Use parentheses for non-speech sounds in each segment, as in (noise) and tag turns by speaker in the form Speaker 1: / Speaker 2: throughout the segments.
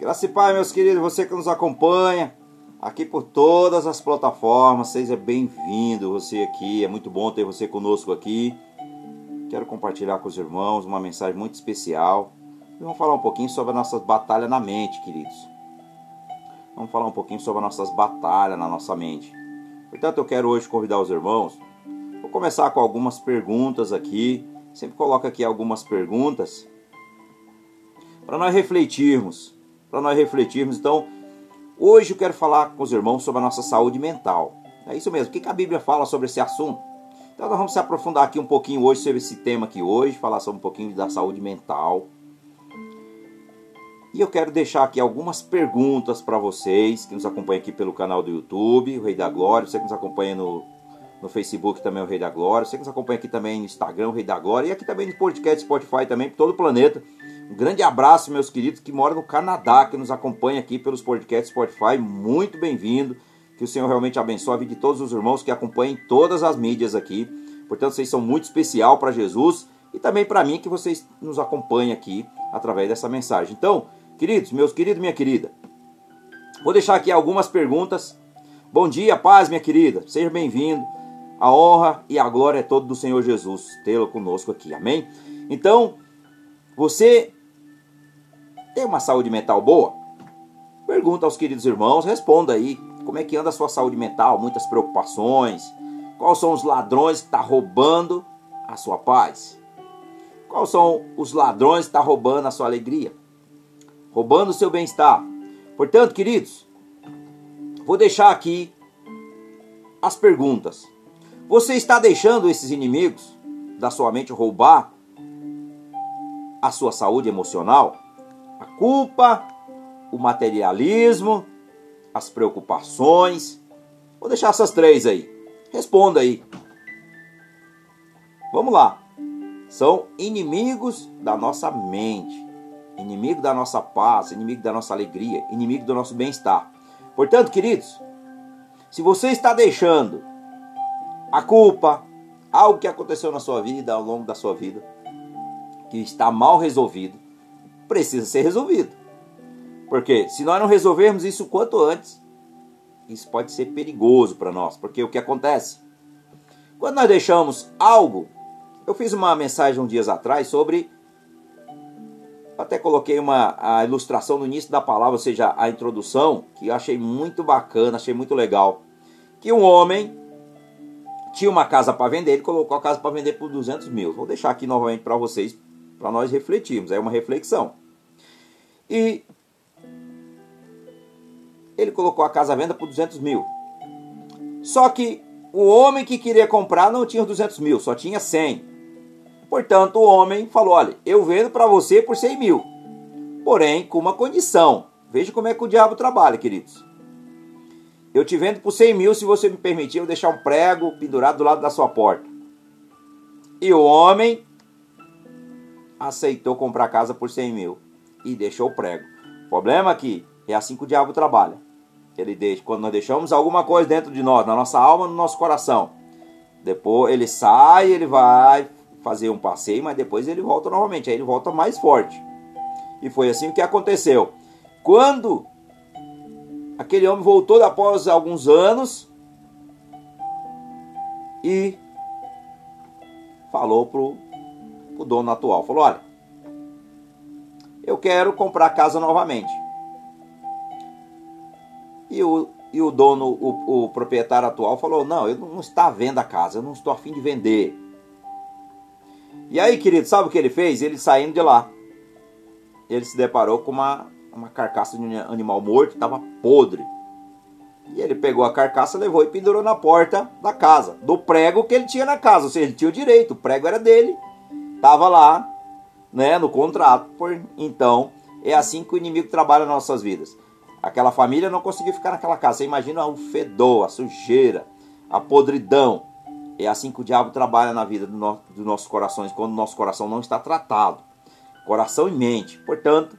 Speaker 1: Graça e Pai, meus queridos, você que nos acompanha aqui por todas as plataformas, seja bem-vindo você aqui, é muito bom ter você conosco aqui. Quero compartilhar com os irmãos uma mensagem muito especial. Vamos falar um pouquinho sobre as nossas batalhas na mente, queridos. Vamos falar um pouquinho sobre as nossas batalhas na nossa mente. Portanto, eu quero hoje convidar os irmãos. Vou começar com algumas perguntas aqui. Sempre coloco aqui algumas perguntas para nós refletirmos para nós refletirmos. Então, hoje eu quero falar com os irmãos sobre a nossa saúde mental. É isso mesmo. O que a Bíblia fala sobre esse assunto? Então, nós vamos se aprofundar aqui um pouquinho hoje sobre esse tema aqui hoje, falar sobre um pouquinho da saúde mental. E eu quero deixar aqui algumas perguntas para vocês que nos acompanham aqui pelo canal do YouTube, o Rei da Glória, você que nos acompanha no, no Facebook também, o Rei da Glória, você que nos acompanha aqui também no Instagram, o Rei da Glória, e aqui também no podcast Spotify também, por todo o planeta. Um grande abraço, meus queridos que moram no Canadá, que nos acompanham aqui pelos podcasts Spotify. Muito bem-vindo. Que o Senhor realmente abençoe a vida de todos os irmãos que acompanham todas as mídias aqui. Portanto, vocês são muito especial para Jesus e também para mim que vocês nos acompanham aqui através dessa mensagem. Então, queridos, meus queridos, minha querida, vou deixar aqui algumas perguntas. Bom dia, paz, minha querida. Seja bem-vindo. A honra e a glória é todo do Senhor Jesus tê-lo conosco aqui. Amém? Então, você tem uma saúde mental boa? Pergunta aos queridos irmãos, responda aí. Como é que anda a sua saúde mental? Muitas preocupações? Quais são os ladrões que estão tá roubando a sua paz? Quais são os ladrões que estão tá roubando a sua alegria? Roubando o seu bem-estar. Portanto, queridos, vou deixar aqui as perguntas. Você está deixando esses inimigos da sua mente roubar a sua saúde emocional? A culpa, o materialismo, as preocupações. Vou deixar essas três aí. Responda aí. Vamos lá. São inimigos da nossa mente, inimigo da nossa paz, inimigo da nossa alegria, inimigo do nosso bem-estar. Portanto, queridos, se você está deixando a culpa, algo que aconteceu na sua vida, ao longo da sua vida, que está mal resolvido, precisa ser resolvido. Porque se nós não resolvermos isso quanto antes, isso pode ser perigoso para nós. Porque o que acontece? Quando nós deixamos algo, eu fiz uma mensagem um dias atrás sobre. Até coloquei uma a ilustração no início da palavra, ou seja, a introdução, que eu achei muito bacana, achei muito legal. Que um homem tinha uma casa para vender, ele colocou a casa para vender por 200 mil. Vou deixar aqui novamente para vocês, para nós refletirmos. É uma reflexão. E ele colocou a casa à venda por 200 mil. Só que o homem que queria comprar não tinha 200 mil, só tinha 100. Portanto, o homem falou: Olha, eu vendo para você por 100 mil. Porém, com uma condição. Veja como é que o diabo trabalha, queridos. Eu te vendo por 100 mil se você me permitir eu deixar um prego pendurado do lado da sua porta. E o homem aceitou comprar a casa por 100 mil e deixou o prego. O problema aqui é assim que o diabo trabalha. Ele deixa, quando nós deixamos alguma coisa dentro de nós, na nossa alma, no nosso coração, depois ele sai, ele vai fazer um passeio, mas depois ele volta novamente, aí ele volta mais forte. E foi assim que aconteceu. Quando aquele homem voltou após alguns anos e falou pro, pro dono atual, falou: "Olha, eu quero comprar casa novamente. E o, e o dono, o, o proprietário atual falou, não, eu não está à venda a casa, eu não estou afim de vender. E aí, querido, sabe o que ele fez? Ele saindo de lá, ele se deparou com uma, uma carcaça de um animal morto, estava podre. E ele pegou a carcaça, levou e pendurou na porta da casa, do prego que ele tinha na casa. Ou seja, ele tinha o direito, o prego era dele, estava lá, né, no contrato. Por, então, é assim que o inimigo trabalha nas nossas vidas. Aquela família não conseguiu ficar naquela casa. Você imagina o fedor, a sujeira, a podridão. É assim que o diabo trabalha na vida do no, dos nossos corações, quando o nosso coração não está tratado. Coração e mente. Portanto,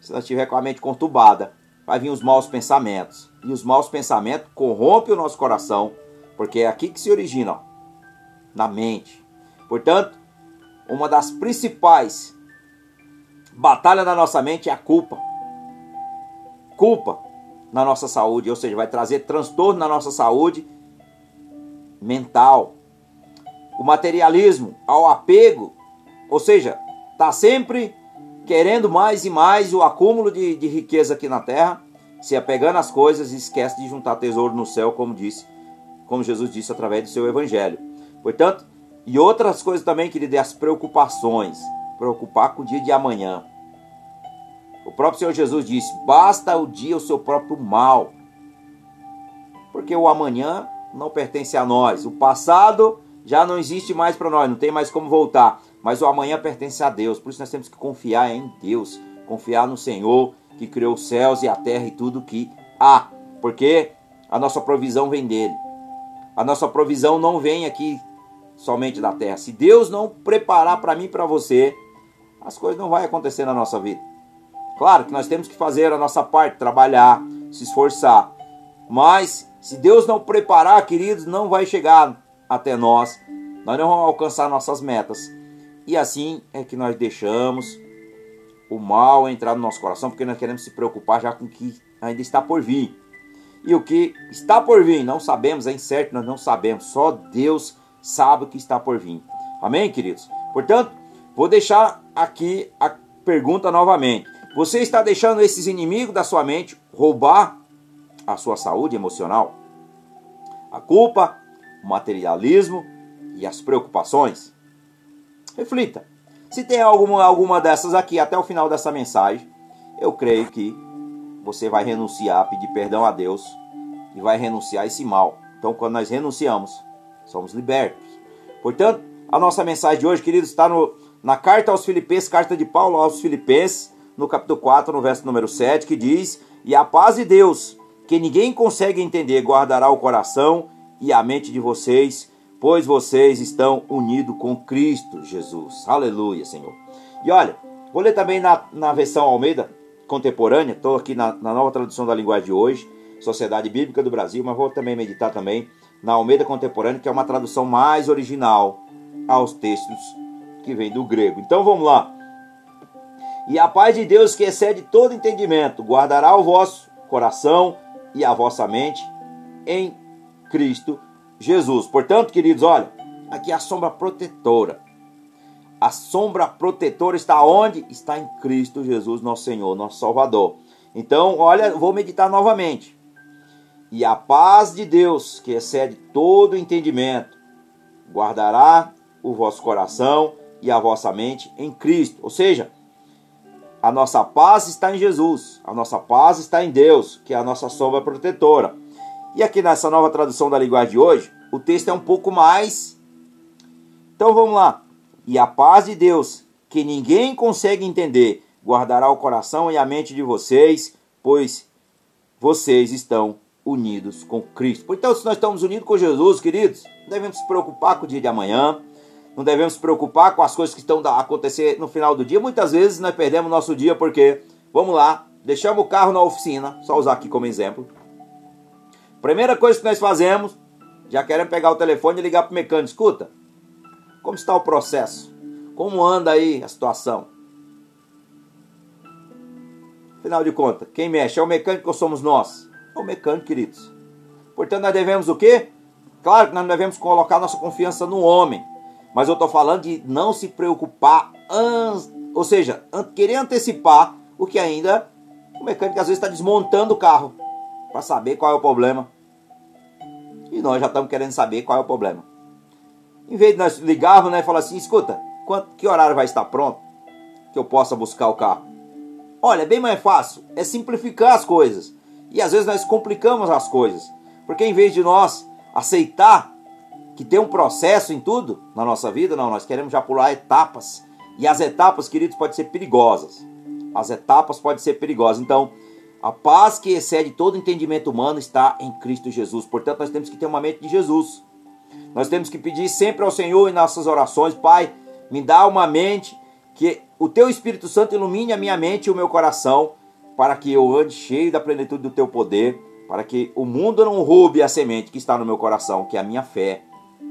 Speaker 1: se nós estiver com a mente conturbada, vai vir os maus pensamentos. E os maus pensamentos corrompem o nosso coração, porque é aqui que se origina, ó, na mente. Portanto, uma das principais batalhas da nossa mente é a culpa. culpa na nossa saúde, ou seja, vai trazer transtorno na nossa saúde mental. O materialismo ao apego, ou seja, está sempre querendo mais e mais o acúmulo de, de riqueza aqui na terra, se apegando às coisas e esquece de juntar tesouro no céu, como disse, como Jesus disse através do seu evangelho. Portanto, e outras coisas também, querido, é as preocupações. Preocupar com o dia de amanhã. O próprio Senhor Jesus disse: basta o dia o seu próprio mal. Porque o amanhã não pertence a nós. O passado já não existe mais para nós, não tem mais como voltar. Mas o amanhã pertence a Deus. Por isso nós temos que confiar em Deus, confiar no Senhor que criou os céus e a terra e tudo que há. Porque a nossa provisão vem dele. A nossa provisão não vem aqui somente da terra. Se Deus não preparar para mim e para você, as coisas não vão acontecer na nossa vida. Claro que nós temos que fazer a nossa parte, trabalhar, se esforçar. Mas se Deus não preparar, queridos, não vai chegar até nós. Nós não vamos alcançar nossas metas. E assim é que nós deixamos o mal entrar no nosso coração, porque nós queremos se preocupar já com o que ainda está por vir. E o que está por vir, não sabemos, é incerto, nós não sabemos. Só Deus sabe o que está por vir. Amém, queridos? Portanto, vou deixar aqui a pergunta novamente. Você está deixando esses inimigos da sua mente roubar a sua saúde emocional? A culpa, o materialismo e as preocupações? Reflita. Se tem alguma, alguma dessas aqui até o final dessa mensagem, eu creio que você vai renunciar, pedir perdão a Deus e vai renunciar a esse mal. Então, quando nós renunciamos, somos libertos. Portanto, a nossa mensagem de hoje, queridos, está no, na carta aos Filipenses, carta de Paulo aos Filipenses, no capítulo 4, no verso número 7, que diz: E a paz de Deus, que ninguém consegue entender, guardará o coração e a mente de vocês, pois vocês estão unidos com Cristo Jesus. Aleluia, Senhor. E olha, vou ler também na, na versão Almeida contemporânea, estou aqui na, na nova tradução da linguagem de hoje, Sociedade Bíblica do Brasil, mas vou também meditar também na Almeida Contemporânea, que é uma tradução mais original aos textos que vem do grego. Então vamos lá. E a paz de Deus, que excede todo entendimento, guardará o vosso coração e a vossa mente em Cristo Jesus. Portanto, queridos, olha, aqui é a sombra protetora. A sombra protetora está onde? Está em Cristo Jesus, nosso Senhor, nosso Salvador. Então, olha, vou meditar novamente. E a paz de Deus, que excede todo entendimento, guardará o vosso coração e a vossa mente em Cristo. Ou seja, a nossa paz está em Jesus, a nossa paz está em Deus, que é a nossa sombra protetora. E aqui nessa nova tradução da linguagem de hoje, o texto é um pouco mais. Então vamos lá. E a paz de Deus, que ninguém consegue entender, guardará o coração e a mente de vocês, pois vocês estão unidos com Cristo. Então, se nós estamos unidos com Jesus, queridos, não devemos se preocupar com o dia de amanhã, não devemos se preocupar com as coisas que estão a acontecer no final do dia. Muitas vezes nós perdemos nosso dia porque, vamos lá, deixamos o carro na oficina, só usar aqui como exemplo. Primeira coisa que nós fazemos, já queremos pegar o telefone e ligar para o mecânico. Escuta, como está o processo? Como anda aí a situação? Afinal de contas, quem mexe é o mecânico ou somos nós? O mecânico, queridos. Portanto, nós devemos o quê? Claro que nós devemos colocar nossa confiança no homem. Mas eu estou falando de não se preocupar, ou seja, querer antecipar o que ainda o mecânico às vezes está desmontando o carro para saber qual é o problema. E nós já estamos querendo saber qual é o problema. Em vez de nós ligarmos né, e falar assim, escuta, quanto, que horário vai estar pronto que eu possa buscar o carro? Olha, é bem mais fácil, é simplificar as coisas. E às vezes nós complicamos as coisas. Porque em vez de nós aceitar que tem um processo em tudo na nossa vida, não, nós queremos já pular etapas. E as etapas, queridos, podem ser perigosas. As etapas podem ser perigosas. Então, a paz que excede todo entendimento humano está em Cristo Jesus. Portanto, nós temos que ter uma mente de Jesus. Nós temos que pedir sempre ao Senhor em nossas orações, Pai, me dá uma mente que o teu Espírito Santo ilumine a minha mente e o meu coração para que eu ande cheio da plenitude do teu poder, para que o mundo não roube a semente que está no meu coração, que é a minha fé,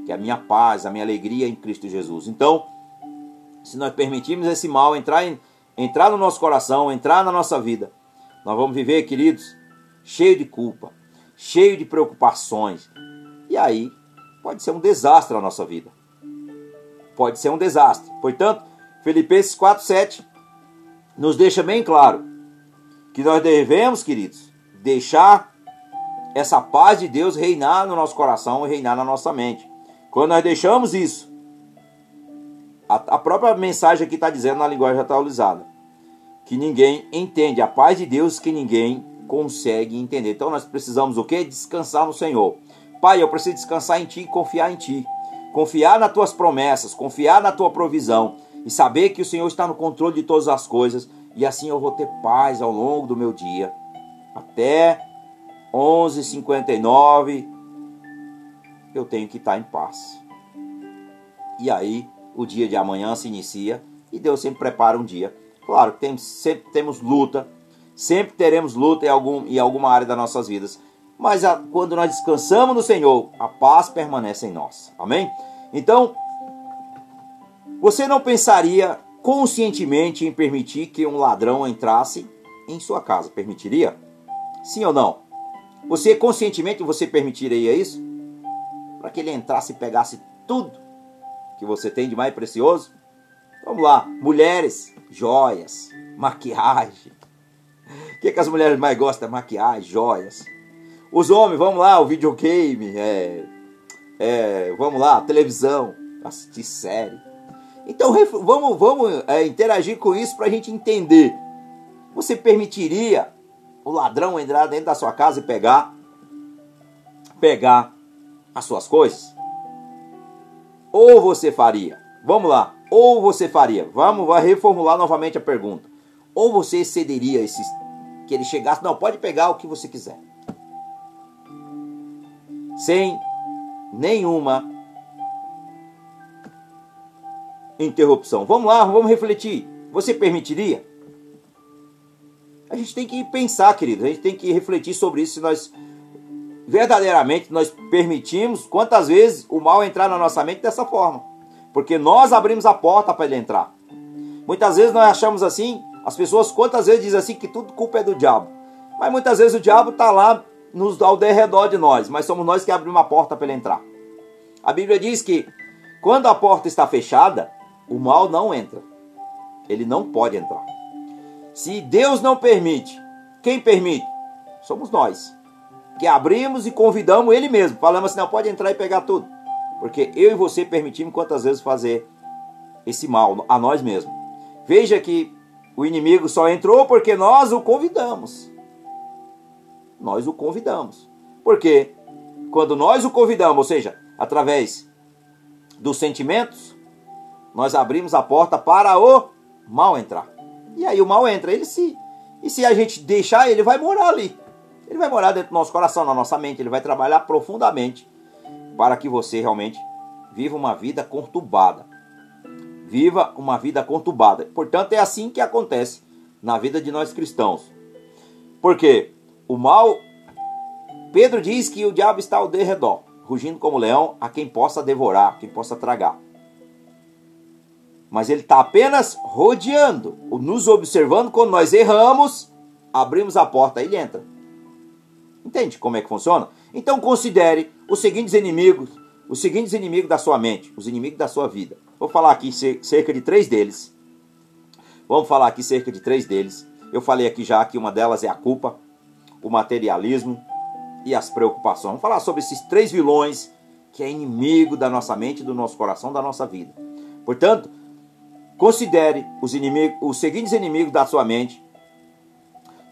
Speaker 1: que é a minha paz, a minha alegria em Cristo Jesus. Então, se nós permitirmos esse mal entrar, em, entrar no nosso coração, entrar na nossa vida, Nós vamos viver, queridos, cheio de culpa, cheio de preocupações. E aí pode ser um desastre na nossa vida. Pode ser um desastre. Portanto, Filipenses 4:7 nos deixa bem claro que nós devemos, queridos, deixar essa paz de Deus reinar no nosso coração e reinar na nossa mente. Quando nós deixamos isso, a, própria mensagem aqui está dizendo na linguagem atualizada que ninguém entende, a paz de Deus que ninguém consegue entender. Então nós precisamos o que? Descansar no Senhor. Pai, eu preciso descansar em Ti e confiar em Ti. Confiar nas Tuas promessas, confiar na Tua provisão e saber que o Senhor está no controle de todas as coisas e assim eu vou ter paz ao longo do meu dia. Até 11h59 eu tenho que estar em paz. E aí o dia de amanhã se inicia e Deus sempre prepara um dia. Claro que tem, sempre temos luta, sempre teremos luta em, algum, em alguma área das nossas vidas. Mas a, quando nós descansamos no Senhor, a paz permanece em nós. Amém? Então, você não pensaria conscientemente em permitir que um ladrão entrasse em sua casa? Permitiria? Sim ou não? Você conscientemente você permitiria isso? Para que ele entrasse e pegasse tudo que você tem de mais precioso? Vamos lá, mulheres, joias, maquiagem. O que, que as mulheres mais gostam? Maquiagem, joias. Os homens, vamos lá, o videogame, é, é, vamos lá, televisão, assistir série. Então vamos, vamos é, interagir com isso para a gente entender. Você permitiria o ladrão entrar dentro da sua casa e pegar, pegar as suas coisas? Ou você faria? Vamos lá. Ou você faria? Vamos reformular novamente a pergunta. Ou você excederia esses que ele chegasse, não, pode pegar o que você quiser. Sem nenhuma interrupção. Vamos lá, vamos refletir. Você permitiria? A gente tem que pensar, querido. A gente tem que refletir sobre isso. Se nós verdadeiramente nós permitimos, quantas vezes o mal entrar na nossa mente dessa forma? Porque nós abrimos a porta para ele entrar. Muitas vezes nós achamos assim, as pessoas quantas vezes dizem assim que tudo culpa é do diabo. Mas muitas vezes o diabo está lá nos, ao derredor de nós, mas somos nós que abrimos a porta para ele entrar. A Bíblia diz que quando a porta está fechada, o mal não entra. Ele não pode entrar. Se Deus não permite, quem permite? Somos nós. Que abrimos e convidamos Ele mesmo. Falamos assim: não, pode entrar e pegar tudo. Porque eu e você permitimos quantas vezes fazer esse mal a nós mesmos. Veja que o inimigo só entrou porque nós o convidamos. Nós o convidamos. Porque quando nós o convidamos, ou seja, através dos sentimentos, nós abrimos a porta para o mal entrar. E aí o mal entra, ele se e se a gente deixar, ele vai morar ali. Ele vai morar dentro do nosso coração, na nossa mente, ele vai trabalhar profundamente para que você realmente viva uma vida conturbada. Viva uma vida conturbada. Portanto, é assim que acontece na vida de nós cristãos. Porque o mal, Pedro diz que o diabo está ao derredor, rugindo como leão, a quem possa devorar, quem possa tragar mas ele está apenas rodeando, nos observando quando nós erramos, abrimos a porta, ele entra. Entende como é que funciona? Então considere os seguintes inimigos, os seguintes inimigos da sua mente, os inimigos da sua vida. Vou falar aqui cerca de três deles. Vamos falar aqui cerca de três deles. Eu falei aqui já que uma delas é a culpa, o materialismo e as preocupações. Vamos falar sobre esses três vilões que é inimigo da nossa mente, do nosso coração, da nossa vida. Portanto, Considere os, inimigos, os seguintes inimigos da sua mente.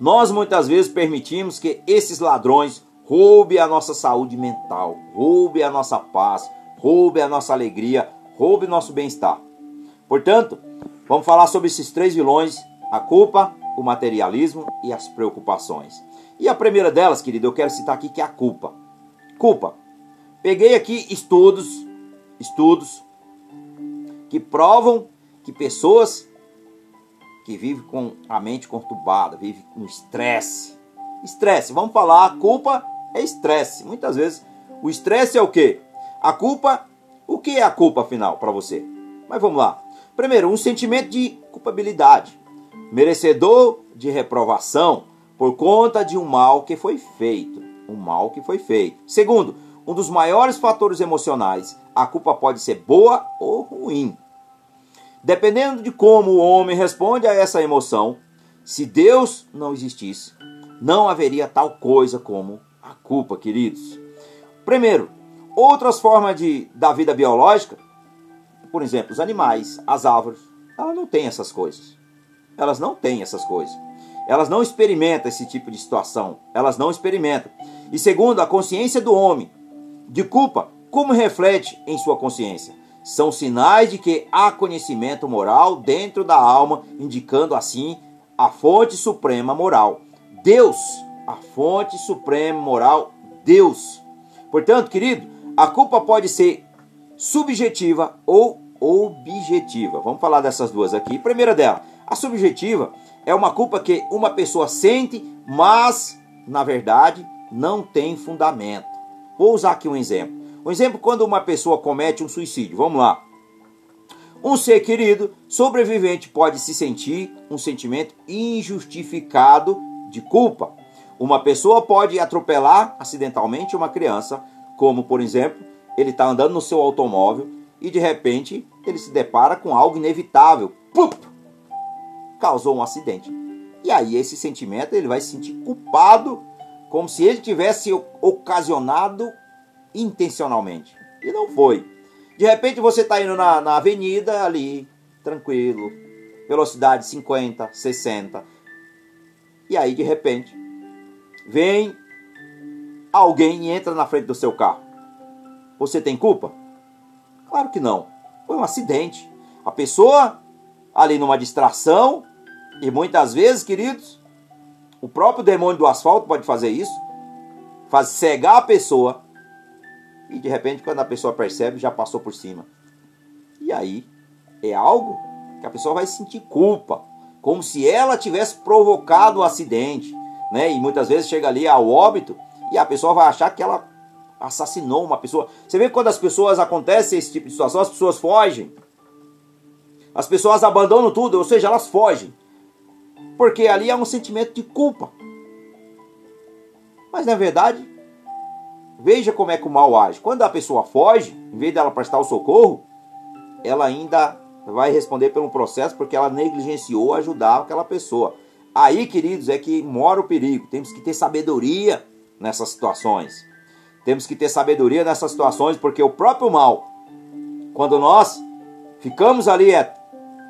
Speaker 1: Nós muitas vezes permitimos que esses ladrões roubem a nossa saúde mental, roubem a nossa paz, roubem a nossa alegria, roubem nosso bem-estar. Portanto, vamos falar sobre esses três vilões: a culpa, o materialismo e as preocupações. E a primeira delas, querido, eu quero citar aqui que é a culpa. Culpa. Peguei aqui estudos, estudos que provam que pessoas que vivem com a mente conturbada, vivem com estresse. Estresse, vamos falar, a culpa é estresse. Muitas vezes o estresse é o quê? A culpa, o que é a culpa afinal para você? Mas vamos lá. Primeiro, um sentimento de culpabilidade, merecedor de reprovação, por conta de um mal que foi feito. Um mal que foi feito. Segundo, um dos maiores fatores emocionais, a culpa pode ser boa ou ruim. Dependendo de como o homem responde a essa emoção, se Deus não existisse, não haveria tal coisa como a culpa, queridos. Primeiro, outras formas de, da vida biológica, por exemplo, os animais, as árvores, elas não têm essas coisas. Elas não têm essas coisas. Elas não experimentam esse tipo de situação. Elas não experimentam. E segundo, a consciência do homem de culpa, como reflete em sua consciência? São sinais de que há conhecimento moral dentro da alma, indicando assim a fonte suprema moral. Deus, a fonte suprema moral, Deus. Portanto, querido, a culpa pode ser subjetiva ou objetiva. Vamos falar dessas duas aqui. Primeira dela, a subjetiva é uma culpa que uma pessoa sente, mas na verdade não tem fundamento. Vou usar aqui um exemplo. Um exemplo quando uma pessoa comete um suicídio. Vamos lá. Um ser querido, sobrevivente, pode se sentir um sentimento injustificado de culpa. Uma pessoa pode atropelar acidentalmente uma criança, como por exemplo, ele está andando no seu automóvel e de repente ele se depara com algo inevitável. Pup! Causou um acidente. E aí esse sentimento ele vai se sentir culpado, como se ele tivesse ocasionado intencionalmente. E não foi. De repente você está indo na, na avenida ali, tranquilo, velocidade 50, 60. E aí de repente vem alguém e entra na frente do seu carro. Você tem culpa? Claro que não. Foi um acidente. A pessoa ali numa distração e muitas vezes, queridos, o próprio demônio do asfalto pode fazer isso, faz cegar a pessoa e de repente quando a pessoa percebe já passou por cima. E aí é algo que a pessoa vai sentir culpa, como se ela tivesse provocado o acidente, né? E muitas vezes chega ali ao óbito e a pessoa vai achar que ela assassinou uma pessoa. Você vê que quando as pessoas acontecem esse tipo de situação, as pessoas fogem. As pessoas abandonam tudo, ou seja, elas fogem. Porque ali há um sentimento de culpa. Mas na verdade, veja como é que o mal age. Quando a pessoa foge, em vez dela prestar o socorro, ela ainda vai responder pelo processo porque ela negligenciou ajudar aquela pessoa. Aí, queridos, é que mora o perigo. Temos que ter sabedoria nessas situações. Temos que ter sabedoria nessas situações, porque o próprio mal, quando nós ficamos ali é,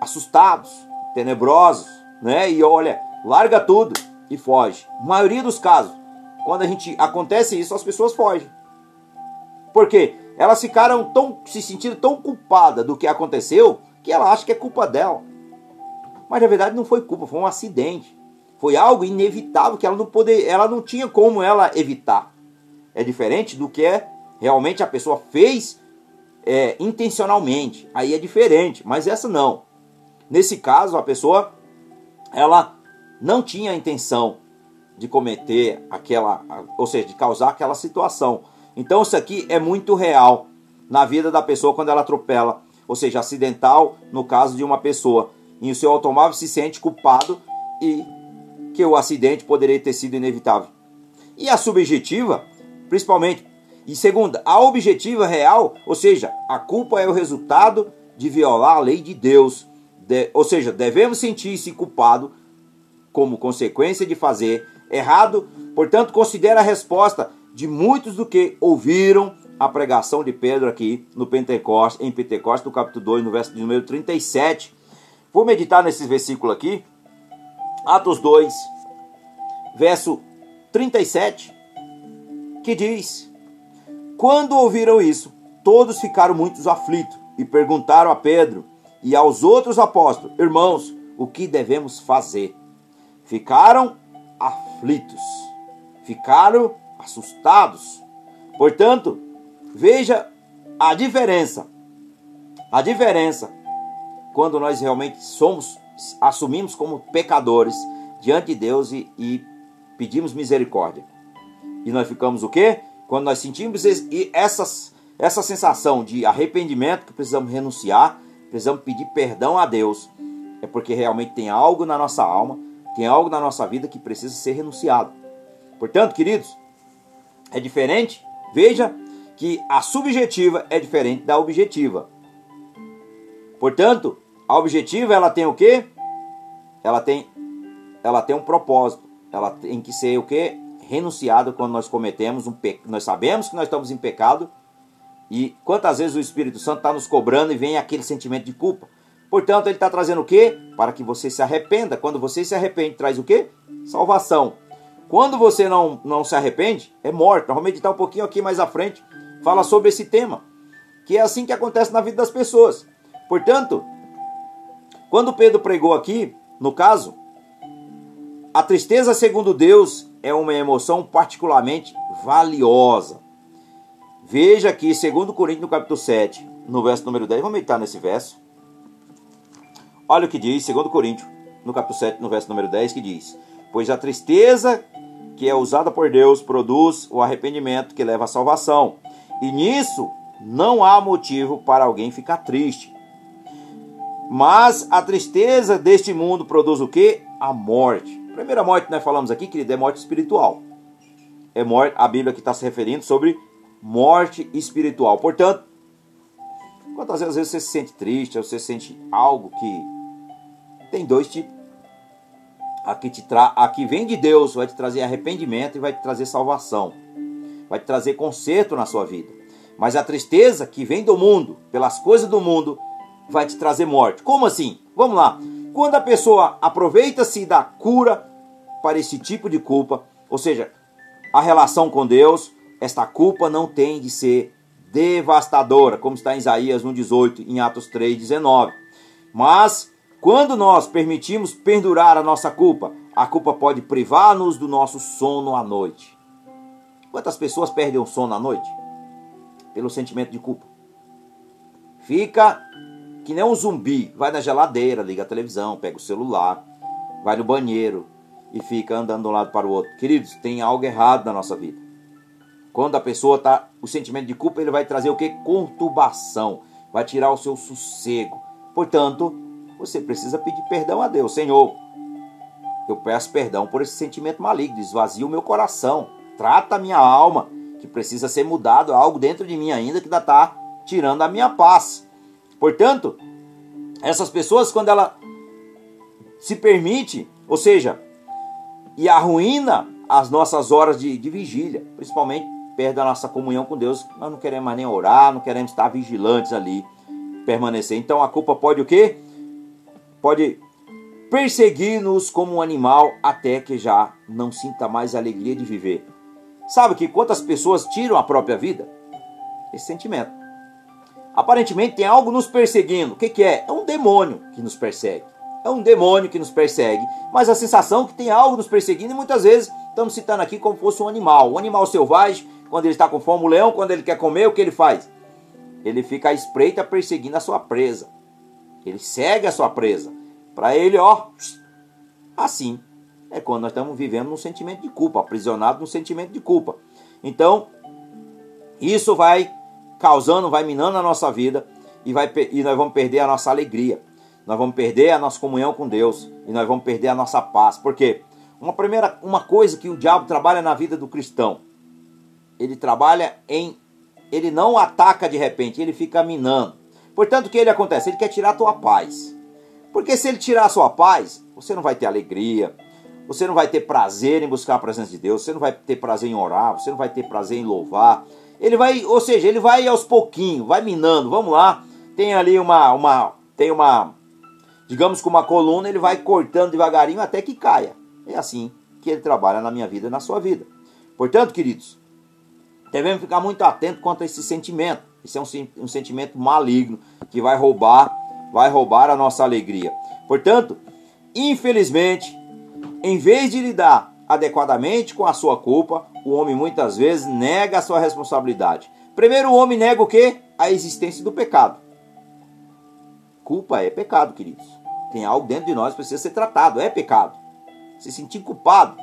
Speaker 1: assustados, tenebrosos, né? E olha, larga tudo e foge. A maioria dos casos, quando a gente acontece isso, as pessoas fogem. Por quê? Elas ficaram tão se sentindo tão culpadas do que aconteceu que ela acha que é culpa dela. Mas na verdade não foi culpa, foi um acidente. Foi algo inevitável que ela não poder, ela não tinha como ela evitar é diferente do que é realmente a pessoa fez é, intencionalmente. Aí é diferente, mas essa não. Nesse caso, a pessoa ela não tinha intenção de cometer aquela, ou seja, de causar aquela situação. Então isso aqui é muito real na vida da pessoa quando ela atropela, ou seja, acidental no caso de uma pessoa. E o seu automóvel se sente culpado e que o acidente poderia ter sido inevitável. E a subjetiva principalmente. E segunda, a objetiva real, ou seja, a culpa é o resultado de violar a lei de Deus. De, ou seja, devemos sentir-se culpado como consequência de fazer errado. Portanto, considera a resposta de muitos do que ouviram a pregação de Pedro aqui no Pentecostes, em Pentecostes, no capítulo 2, no verso de número 37. Vou meditar nesse versículo aqui. Atos 2, verso 37 que diz: Quando ouviram isso, todos ficaram muito aflitos e perguntaram a Pedro e aos outros apóstolos: Irmãos, o que devemos fazer? Ficaram aflitos, ficaram assustados. Portanto, veja a diferença. A diferença quando nós realmente somos, assumimos como pecadores diante de Deus e, e pedimos misericórdia. E nós ficamos o quê? Quando nós sentimos essas, essa sensação de arrependimento que precisamos renunciar, precisamos pedir perdão a Deus, é porque realmente tem algo na nossa alma Tem algo na nossa vida que precisa ser renunciado. Portanto, queridos, é diferente. Veja que a subjetiva é diferente da objetiva. Portanto, a objetiva ela tem o quê? Ela tem ela tem um propósito. Ela tem que ser o quê? Renunciado quando nós cometemos um pecado. Nós sabemos que nós estamos em pecado e quantas vezes o Espírito Santo está nos cobrando e vem aquele sentimento de culpa. Portanto, ele está trazendo o quê? Para que você se arrependa. Quando você se arrepende, traz o quê? Salvação. Quando você não, não se arrepende, é morte. Nós vamos meditar um pouquinho aqui mais à frente. Fala sobre esse tema. Que é assim que acontece na vida das pessoas. Portanto, quando Pedro pregou aqui, no caso, a tristeza, segundo Deus, é uma emoção particularmente valiosa. Veja aqui, segundo Coríntios, no capítulo 7, no verso número 10, vamos meditar nesse verso. Olha o que diz, segundo Coríntios, no capítulo 7, no verso número 10, que diz: Pois a tristeza que é usada por Deus produz o arrependimento que leva à salvação. E nisso não há motivo para alguém ficar triste. Mas a tristeza deste mundo produz o que? A morte. Primeira morte nós falamos aqui, querido, é morte espiritual. É morte, a Bíblia que está se referindo sobre morte espiritual. Portanto, quantas vezes você se sente triste, você sente algo que tem dois tipos. Aqui, te tra... Aqui vem de Deus, vai te trazer arrependimento e vai te trazer salvação. Vai te trazer conserto na sua vida. Mas a tristeza que vem do mundo, pelas coisas do mundo, vai te trazer morte. Como assim? Vamos lá. Quando a pessoa aproveita-se da cura para esse tipo de culpa, ou seja, a relação com Deus, esta culpa não tem de ser devastadora, como está em Isaías 1,18, em Atos 3,19. Mas, quando nós permitimos perdurar a nossa culpa, a culpa pode privar-nos do nosso sono à noite. Quantas pessoas perdem o sono à noite? Pelo sentimento de culpa. Fica que nem um zumbi, vai na geladeira, liga a televisão, pega o celular, vai no banheiro e fica andando de um lado para o outro. Queridos, tem algo errado na nossa vida. Quando a pessoa está, o sentimento de culpa, ele vai trazer o que? Conturbação, vai tirar o seu sossego. Portanto, você precisa pedir perdão a Deus, Senhor. Eu peço perdão por esse sentimento maligno, esvazia o meu coração, trata a minha alma, que precisa ser mudado, algo dentro de mim ainda que ainda está tirando a minha paz. Portanto, essas pessoas, quando ela se permite, ou seja, e arruína as nossas horas de, de vigília, principalmente perto da nossa comunhão com Deus, nós não queremos mais nem orar, não queremos estar vigilantes ali, permanecer. Então a culpa pode o quê? Pode perseguir-nos como um animal até que já não sinta mais a alegria de viver. Sabe que quantas pessoas tiram a própria vida? Esse sentimento aparentemente tem algo nos perseguindo. O que, que é? É um demônio que nos persegue. É um demônio que nos persegue. Mas a sensação é que tem algo nos perseguindo e muitas vezes estamos citando aqui como fosse um animal. Um animal selvagem, quando ele está com fome, o leão, quando ele quer comer, o que ele faz? Ele fica à espreita perseguindo a sua presa. Ele segue a sua presa. Para ele, ó, assim. É quando nós estamos vivendo num sentimento de culpa, aprisionado num sentimento de culpa. Então, isso vai causando, vai minando a nossa vida e, vai, e nós vamos perder a nossa alegria. Nós vamos perder a nossa comunhão com Deus e nós vamos perder a nossa paz. Porque uma primeira uma coisa que o diabo trabalha na vida do cristão, ele trabalha em ele não ataca de repente, ele fica minando. Portanto, o que ele acontece? Ele quer tirar a tua paz. Porque se ele tirar a sua paz, você não vai ter alegria, você não vai ter prazer em buscar a presença de Deus, você não vai ter prazer em orar, você não vai ter prazer em louvar, ele vai, ou seja, ele vai aos pouquinhos, vai minando. Vamos lá, tem ali uma, uma, tem uma, digamos que uma coluna, ele vai cortando devagarinho até que caia. É assim que ele trabalha na minha vida e na sua vida. Portanto, queridos, devemos ficar muito atentos quanto a esse sentimento. Esse é um, um sentimento maligno que vai roubar, vai roubar a nossa alegria. Portanto, infelizmente, em vez de lidar adequadamente com a sua culpa, o homem muitas vezes nega a sua responsabilidade. Primeiro, o homem nega o que? A existência do pecado. Culpa é pecado, queridos. Tem algo dentro de nós que precisa ser tratado, é pecado. Se sentir culpado.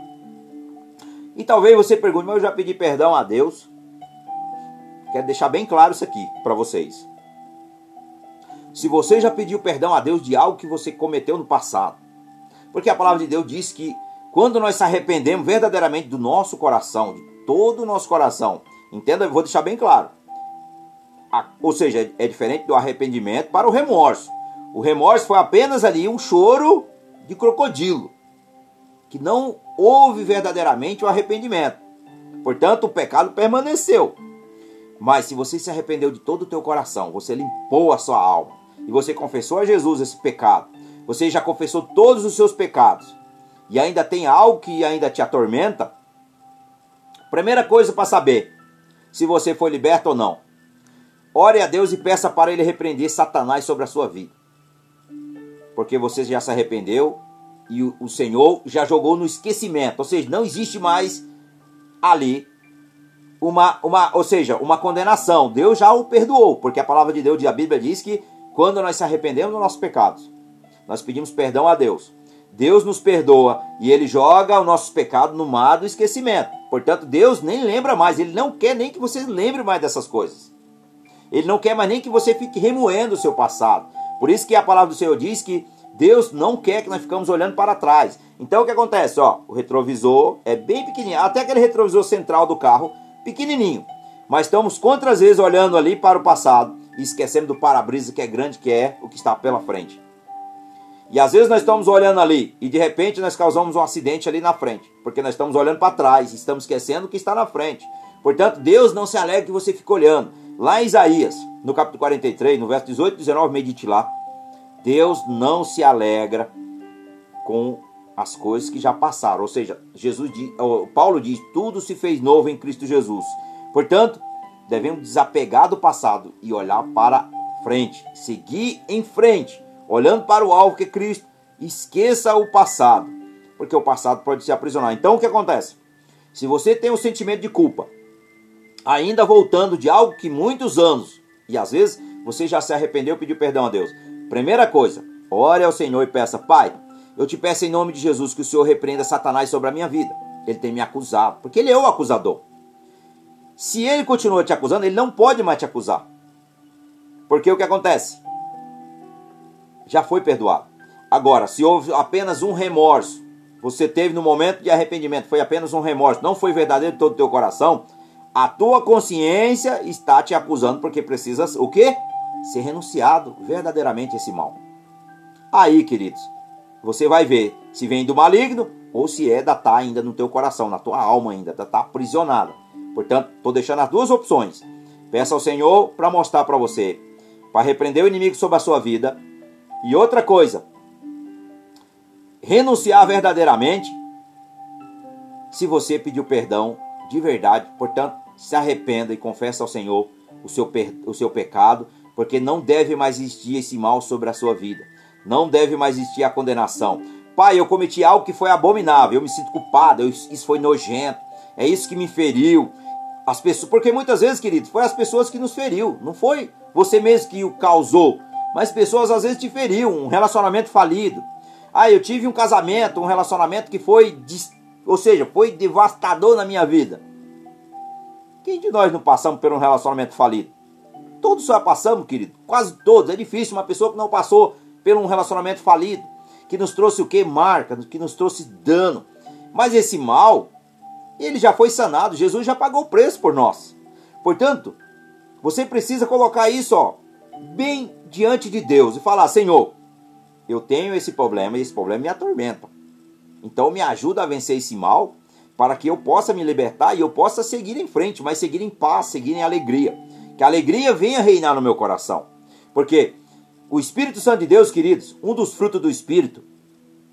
Speaker 1: E talvez você pergunte, mas eu já pedi perdão a Deus. Quero deixar bem claro isso aqui para vocês. Se você já pediu perdão a Deus de algo que você cometeu no passado, Porque a palavra de Deus diz que quando nós se arrependemos verdadeiramente do nosso coração, de todo o nosso coração, entenda, eu vou deixar bem claro. Ou seja, é diferente do arrependimento para o remorso. O remorso foi apenas ali um choro de crocodilo, que não houve verdadeiramente o arrependimento. Portanto, o pecado permaneceu. Mas se você se arrependeu de todo o teu coração, você limpou a sua alma e você confessou a Jesus esse pecado, você já confessou todos os seus pecados e ainda tem algo que ainda te atormenta, primeira coisa para saber se você foi liberto ou não. Ore a Deus e peça para ele repreender Satanás sobre a sua vida. Porque você já se arrependeu e o Senhor já jogou no esquecimento, ou seja, não existe mais ali uma, uma, ou seja, uma condenação. Deus já o perdoou, porque a palavra de Deus, a Bíblia diz que quando nós se arrependemos dos nossos pecados, nós pedimos perdão a Deus. Deus nos perdoa e ele joga os nossos pecados no mar do esquecimento. Portanto, Deus nem lembra mais, ele não quer nem que você lembre mais dessas coisas. Ele não quer mais nem que você fique remoendo o seu passado. Por isso que a palavra do Senhor diz que Deus não quer que nós ficamos olhando para trás. Então o que acontece? Ó, o retrovisor é bem pequenininho, até aquele retrovisor central do carro pequenininho. Mas estamos quantas vezes olhando ali para o passado e esquecendo do para-brisa que é grande, que é o que está pela frente. E às vezes nós estamos olhando ali e de repente nós causamos um acidente ali na frente, porque nós estamos olhando para trás, estamos esquecendo o que está na frente. Portanto, Deus não se alegra que você fique olhando. Lá em Isaías, no capítulo 43, no verso 18 e 19, medite lá. Deus não se alegra com as coisas que já passaram. Ou seja, Jesus diz, Paulo diz: tudo se fez novo em Cristo Jesus. Portanto, devemos desapegar do passado e olhar para frente, seguir em frente, olhando para o alvo que é Cristo. Esqueça o passado, porque o passado pode se aprisionar. Então, o que acontece? Se você tem um sentimento de culpa, ainda voltando de algo que muitos anos, e às vezes você já se arrependeu e pediu perdão a Deus. Primeira coisa, ore ao Senhor e peça: Pai, eu te peço em nome de Jesus que o Senhor repreenda Satanás sobre a minha vida. Ele tem me acusado, porque ele é o acusador. Se ele continua te acusando, ele não pode mais te acusar. Porque o que acontece? Já foi perdoado. Agora, se houve apenas um remorso, você teve no momento de arrependimento, foi apenas um remorso, não foi verdadeiro de todo o teu coração, a tua consciência está te acusando porque precisa o quê? Ser renunciado verdadeiramente esse mal. Aí, queridos, você vai ver se vem do maligno ou se é da tá ainda no teu coração, na tua alma ainda, da tá aprisionada. Portanto, estou deixando as duas opções. Peça ao Senhor para mostrar para você, para repreender o inimigo sobre a sua vida. E outra coisa, renunciar verdadeiramente se você pediu perdão de verdade. Portanto, se arrependa e confesse ao Senhor o seu, o seu pecado, porque não deve mais existir esse mal sobre a sua vida. Não deve mais existir a condenação. Pai, eu cometi algo que foi abominável, eu me sinto culpado, eu, isso foi nojento, é isso que me feriu. As pessoas, porque muitas vezes, querido, foi as pessoas que nos feriu, não foi você mesmo que o causou, mas pessoas às vezes te feriu, um relacionamento falido. Ah, eu tive um casamento, um relacionamento que foi, ou seja, foi devastador na minha vida. Quem de nós não passamos por um relacionamento falido? Todos já passamos, querido, quase todos. É difícil uma pessoa que não passou por um relacionamento falido, que nos trouxe o que? Marca, que nos trouxe dano. Mas esse mal, ele já foi sanado, Jesus já pagou o preço por nós. Portanto, você precisa colocar isso ó, bem diante de Deus e falar: Senhor, eu tenho esse problema e esse problema me atormenta. Então me ajuda a vencer esse mal para que eu possa me libertar e eu possa seguir em frente, mas seguir em paz, seguir em alegria. Que a alegria venha reinar no meu coração. Porque o Espírito Santo de Deus, queridos, um dos frutos do Espírito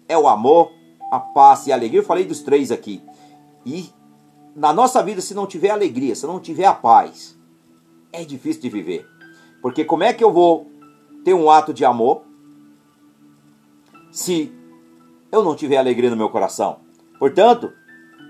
Speaker 1: é o amor, a paz e a alegria. Eu falei dos três aqui. E na nossa vida, se não tiver alegria, se não tiver a paz, é difícil de viver. Porque como é que eu vou ter um ato de amor se eu não tiver alegria no meu coração? Portanto,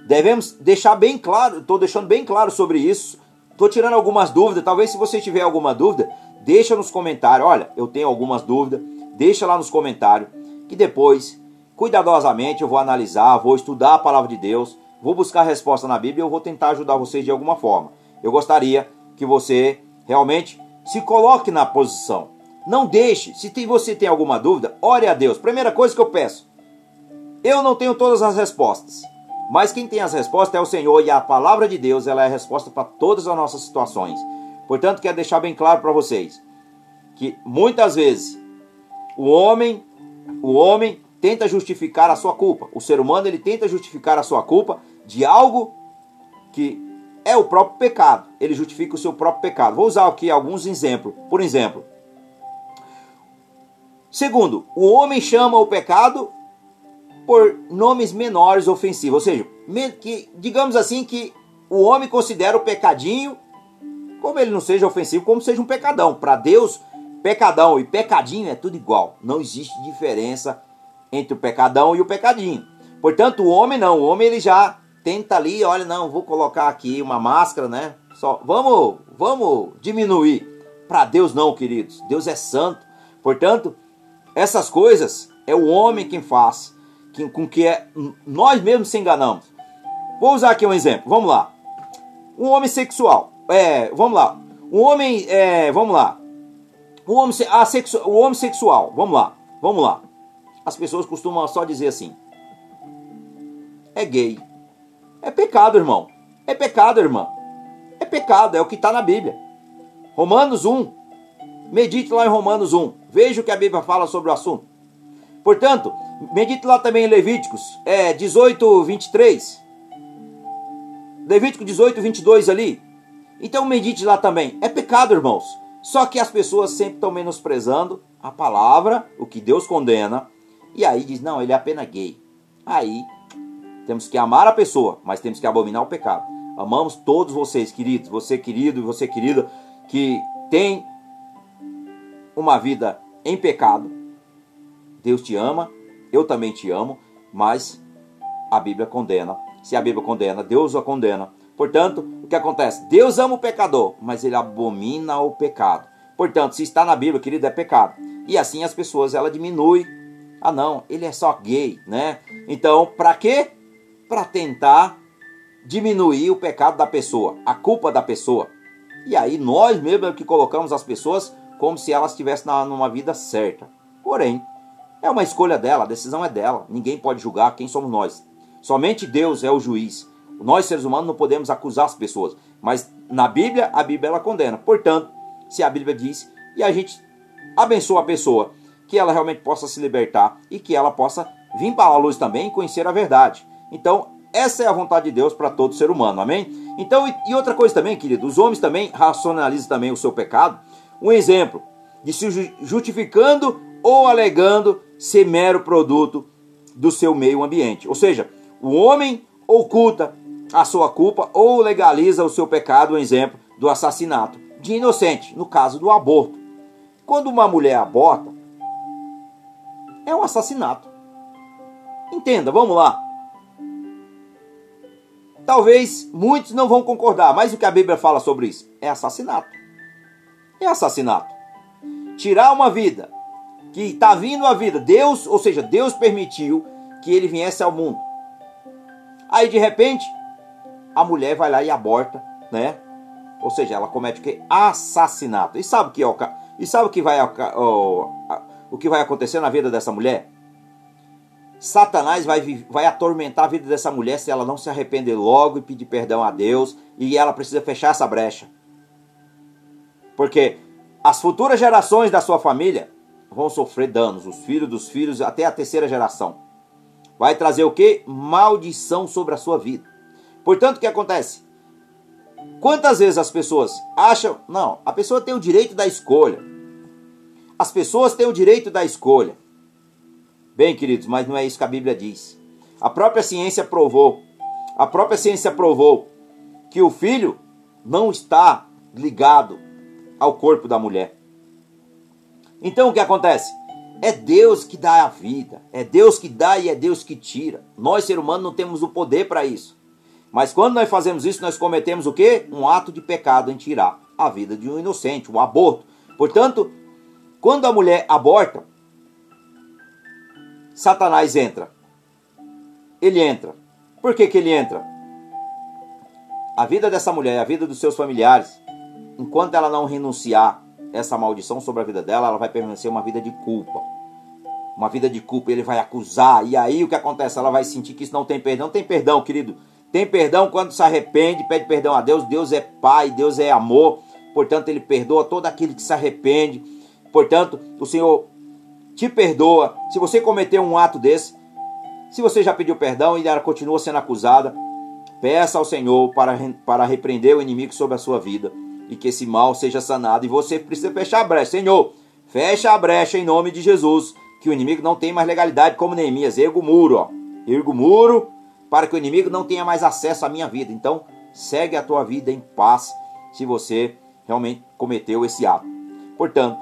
Speaker 1: Devemos deixar bem claro, estou deixando bem claro sobre isso. Estou tirando algumas dúvidas. Talvez se você tiver alguma dúvida, deixa nos comentários. Olha, eu tenho algumas dúvidas. Deixa lá nos comentários. Que depois, cuidadosamente, eu vou analisar, vou estudar a palavra de Deus, vou buscar resposta na Bíblia e eu vou tentar ajudar vocês de alguma forma. Eu gostaria que você realmente se coloque na posição. Não deixe. Se tem, você tem alguma dúvida, ore a Deus. Primeira coisa que eu peço, Eu não tenho todas as respostas, mas quem tem as respostas é o Senhor e a palavra de Deus, ela é a resposta para todas as nossas situações. Portanto, quero deixar bem claro para vocês que muitas vezes o homem, o homem tenta justificar a sua culpa. O ser humano ele tenta justificar a sua culpa de algo que é o próprio pecado. Ele justifica o seu próprio pecado. Vou usar aqui alguns exemplos. Por exemplo, segundo, o homem chama o pecado por nomes menores ofensivos, ou seja, que, digamos assim que o homem considera o pecadinho, como ele não seja ofensivo, como seja um pecadão. Para Deus, pecadão e pecadinho é tudo igual. Não existe diferença entre o pecadão e o pecadinho. Portanto, o homem não, o homem ele já tenta ali, olha, não, vou colocar aqui uma máscara, né? Só vamos, vamos diminuir. Para Deus não, queridos. Deus é santo. Portanto, essas coisas é o homem quem faz, com que é, nós mesmos se enganamos. Vou usar aqui um exemplo. Vamos lá. Um homem sexual. É, vamos lá. Um homem, é, vamos lá. O homem, assexu, o homem sexual. Vamos lá. Vamos lá. As pessoas costumam só dizer assim: é gay. É pecado, irmão. É pecado, irmã. É pecado, é o que está na Bíblia. Romanos 1. Medite lá em Romanos 1. Veja o que a Bíblia fala sobre o assunto. Portanto, medite lá também em Levíticos é, 18, 23. Levítico 18, 22 ali. Então medite lá também. É pecado, irmãos. Só que as pessoas sempre estão menosprezando a palavra, o que Deus condena. E aí diz, não, ele é apenas gay. Aí temos que amar a pessoa, mas temos que abominar o pecado. Amamos todos vocês, queridos, você querido e você querida, que tem uma vida em pecado. Deus te ama, eu também te amo, mas a Bíblia condena. Se a Bíblia condena, Deus a condena. Portanto, o que acontece? Deus ama o pecador, mas ele abomina o pecado. Portanto, se está na Bíblia, querido, é pecado. E assim as pessoas ela diminui. Ah, não, ele é só gay, né? Então, para quê? para tentar diminuir o pecado da pessoa, a culpa da pessoa. E aí nós mesmos é que colocamos as pessoas como se elas estivessem numa vida certa. Porém, é uma escolha dela, a decisão é dela. Ninguém pode julgar quem somos nós. Somente Deus é o juiz. Nós seres humanos não podemos acusar as pessoas, mas na Bíblia a Bíblia ela condena. Portanto, se a Bíblia diz e a gente abençoa a pessoa, que ela realmente possa se libertar e que ela possa vir para a luz também e conhecer a verdade. Então, essa é a vontade de Deus para todo ser humano, amém? Então, e outra coisa também, querido, os homens também racionalizam também o seu pecado. Um exemplo de se justificando ou alegando ser mero produto do seu meio ambiente. Ou seja, o homem oculta a sua culpa ou legaliza o seu pecado, um exemplo do assassinato de inocente, no caso do aborto. Quando uma mulher aborta, é um assassinato. Entenda, vamos lá. Talvez muitos não vão concordar, mas o que a Bíblia fala sobre isso? É assassinato. É assassinato. Tirar uma vida que está vindo à vida, Deus, ou seja, Deus permitiu que ele viesse ao mundo. Aí de repente, a mulher vai lá e aborta, né? Ou seja, ela comete o que? Assassinato. E sabe o que, é e sabe o que vai o que vai acontecer na vida dessa mulher? Satanás vai, vai atormentar a vida dessa mulher se ela não se arrepender logo e pedir perdão a Deus. E ela precisa fechar essa brecha. Porque as futuras gerações da sua família vão sofrer danos. Os filhos dos filhos, até a terceira geração. Vai trazer o que? Maldição sobre a sua vida. Portanto, o que acontece? Quantas vezes as pessoas acham. Não, a pessoa tem o direito da escolha. As pessoas têm o direito da escolha. Bem, queridos, mas não é isso que a Bíblia diz. A própria ciência provou, a própria ciência provou que o filho não está ligado ao corpo da mulher. Então o que acontece? É Deus que dá a vida, é Deus que dá e é Deus que tira. Nós, ser humano, não temos o poder para isso. Mas quando nós fazemos isso, nós cometemos o quê? Um ato de pecado em tirar a vida de um inocente, um aborto. Portanto, quando a mulher aborta, Satanás entra. Ele entra. Por que, que ele entra? A vida dessa mulher, a vida dos seus familiares, enquanto ela não renunciar essa maldição sobre a vida dela, ela vai permanecer uma vida de culpa. uma vida de culpa, ele vai acusar. E aí o que acontece? Ela vai sentir que isso não tem perdão. Tem perdão, querido. Tem perdão quando se arrepende, pede perdão a Deus. Deus é Pai, Deus é amor. Portanto, Ele perdoa todo aquele que se arrepende. Portanto, o Senhor te perdoa. Se você cometeu um ato desse, se você já pediu perdão e ela continua sendo acusada, peça ao Senhor para, para repreender o inimigo sobre a sua vida e que esse mal seja sanado. E você precisa fechar a brecha. Senhor, fecha a brecha em nome de Jesus que o inimigo não tem mais legalidade, como Neemias. Ergo o muro, ó. Ergo o muro para que o inimigo não tenha mais acesso à minha vida. Então, segue a tua vida em paz se você realmente cometeu esse ato. Portanto,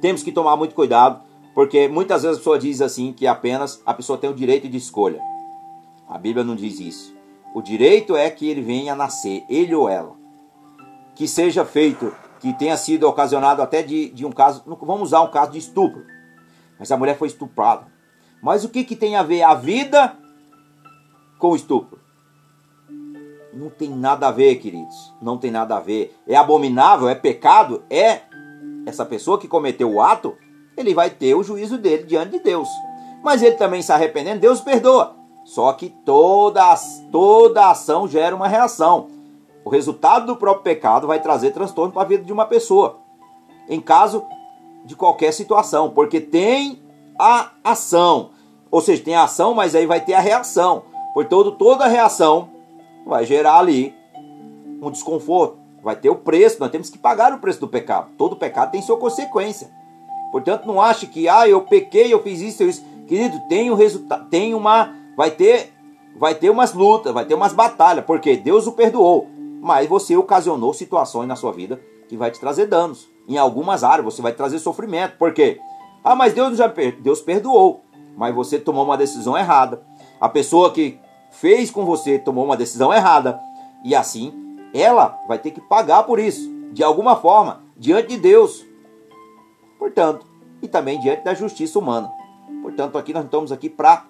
Speaker 1: temos que tomar muito cuidado, porque muitas vezes a pessoa diz assim que apenas a pessoa tem o direito de escolha. A Bíblia não diz isso. O direito é que ele venha a nascer, ele ou ela. Que seja feito, que tenha sido ocasionado até de, de um caso, vamos usar um caso de estupro. Mas a mulher foi estuprada. Mas o que, que tem a ver a vida com o estupro? Não tem nada a ver, queridos. Não tem nada a ver. É abominável, é pecado, é essa pessoa que cometeu o ato, ele vai ter o juízo dele diante de Deus. Mas ele também se arrependendo, Deus perdoa. Só que toda, toda ação gera uma reação. O resultado do próprio pecado vai trazer transtorno para a vida de uma pessoa. Em caso de qualquer situação, porque tem a ação. Ou seja, tem a ação, mas aí vai ter a reação. Portanto, toda reação vai gerar ali um desconforto. Vai ter o preço, nós temos que pagar o preço do pecado. Todo pecado tem sua consequência. Portanto, não ache que, ah, eu pequei, eu fiz isso, eu isso. Querido, tem um resultado, tem uma. Vai ter, vai ter umas lutas, vai ter umas batalhas, porque Deus o perdoou. Mas você ocasionou situações na sua vida que vai te trazer danos. Em algumas áreas você vai trazer sofrimento. Por quê? Ah, mas Deus já Deus perdoou, mas você tomou uma decisão errada. A pessoa que fez com você tomou uma decisão errada e assim ela vai ter que pagar por isso, de alguma forma, diante de Deus. Portanto, e também diante da justiça humana. Portanto, aqui nós estamos aqui para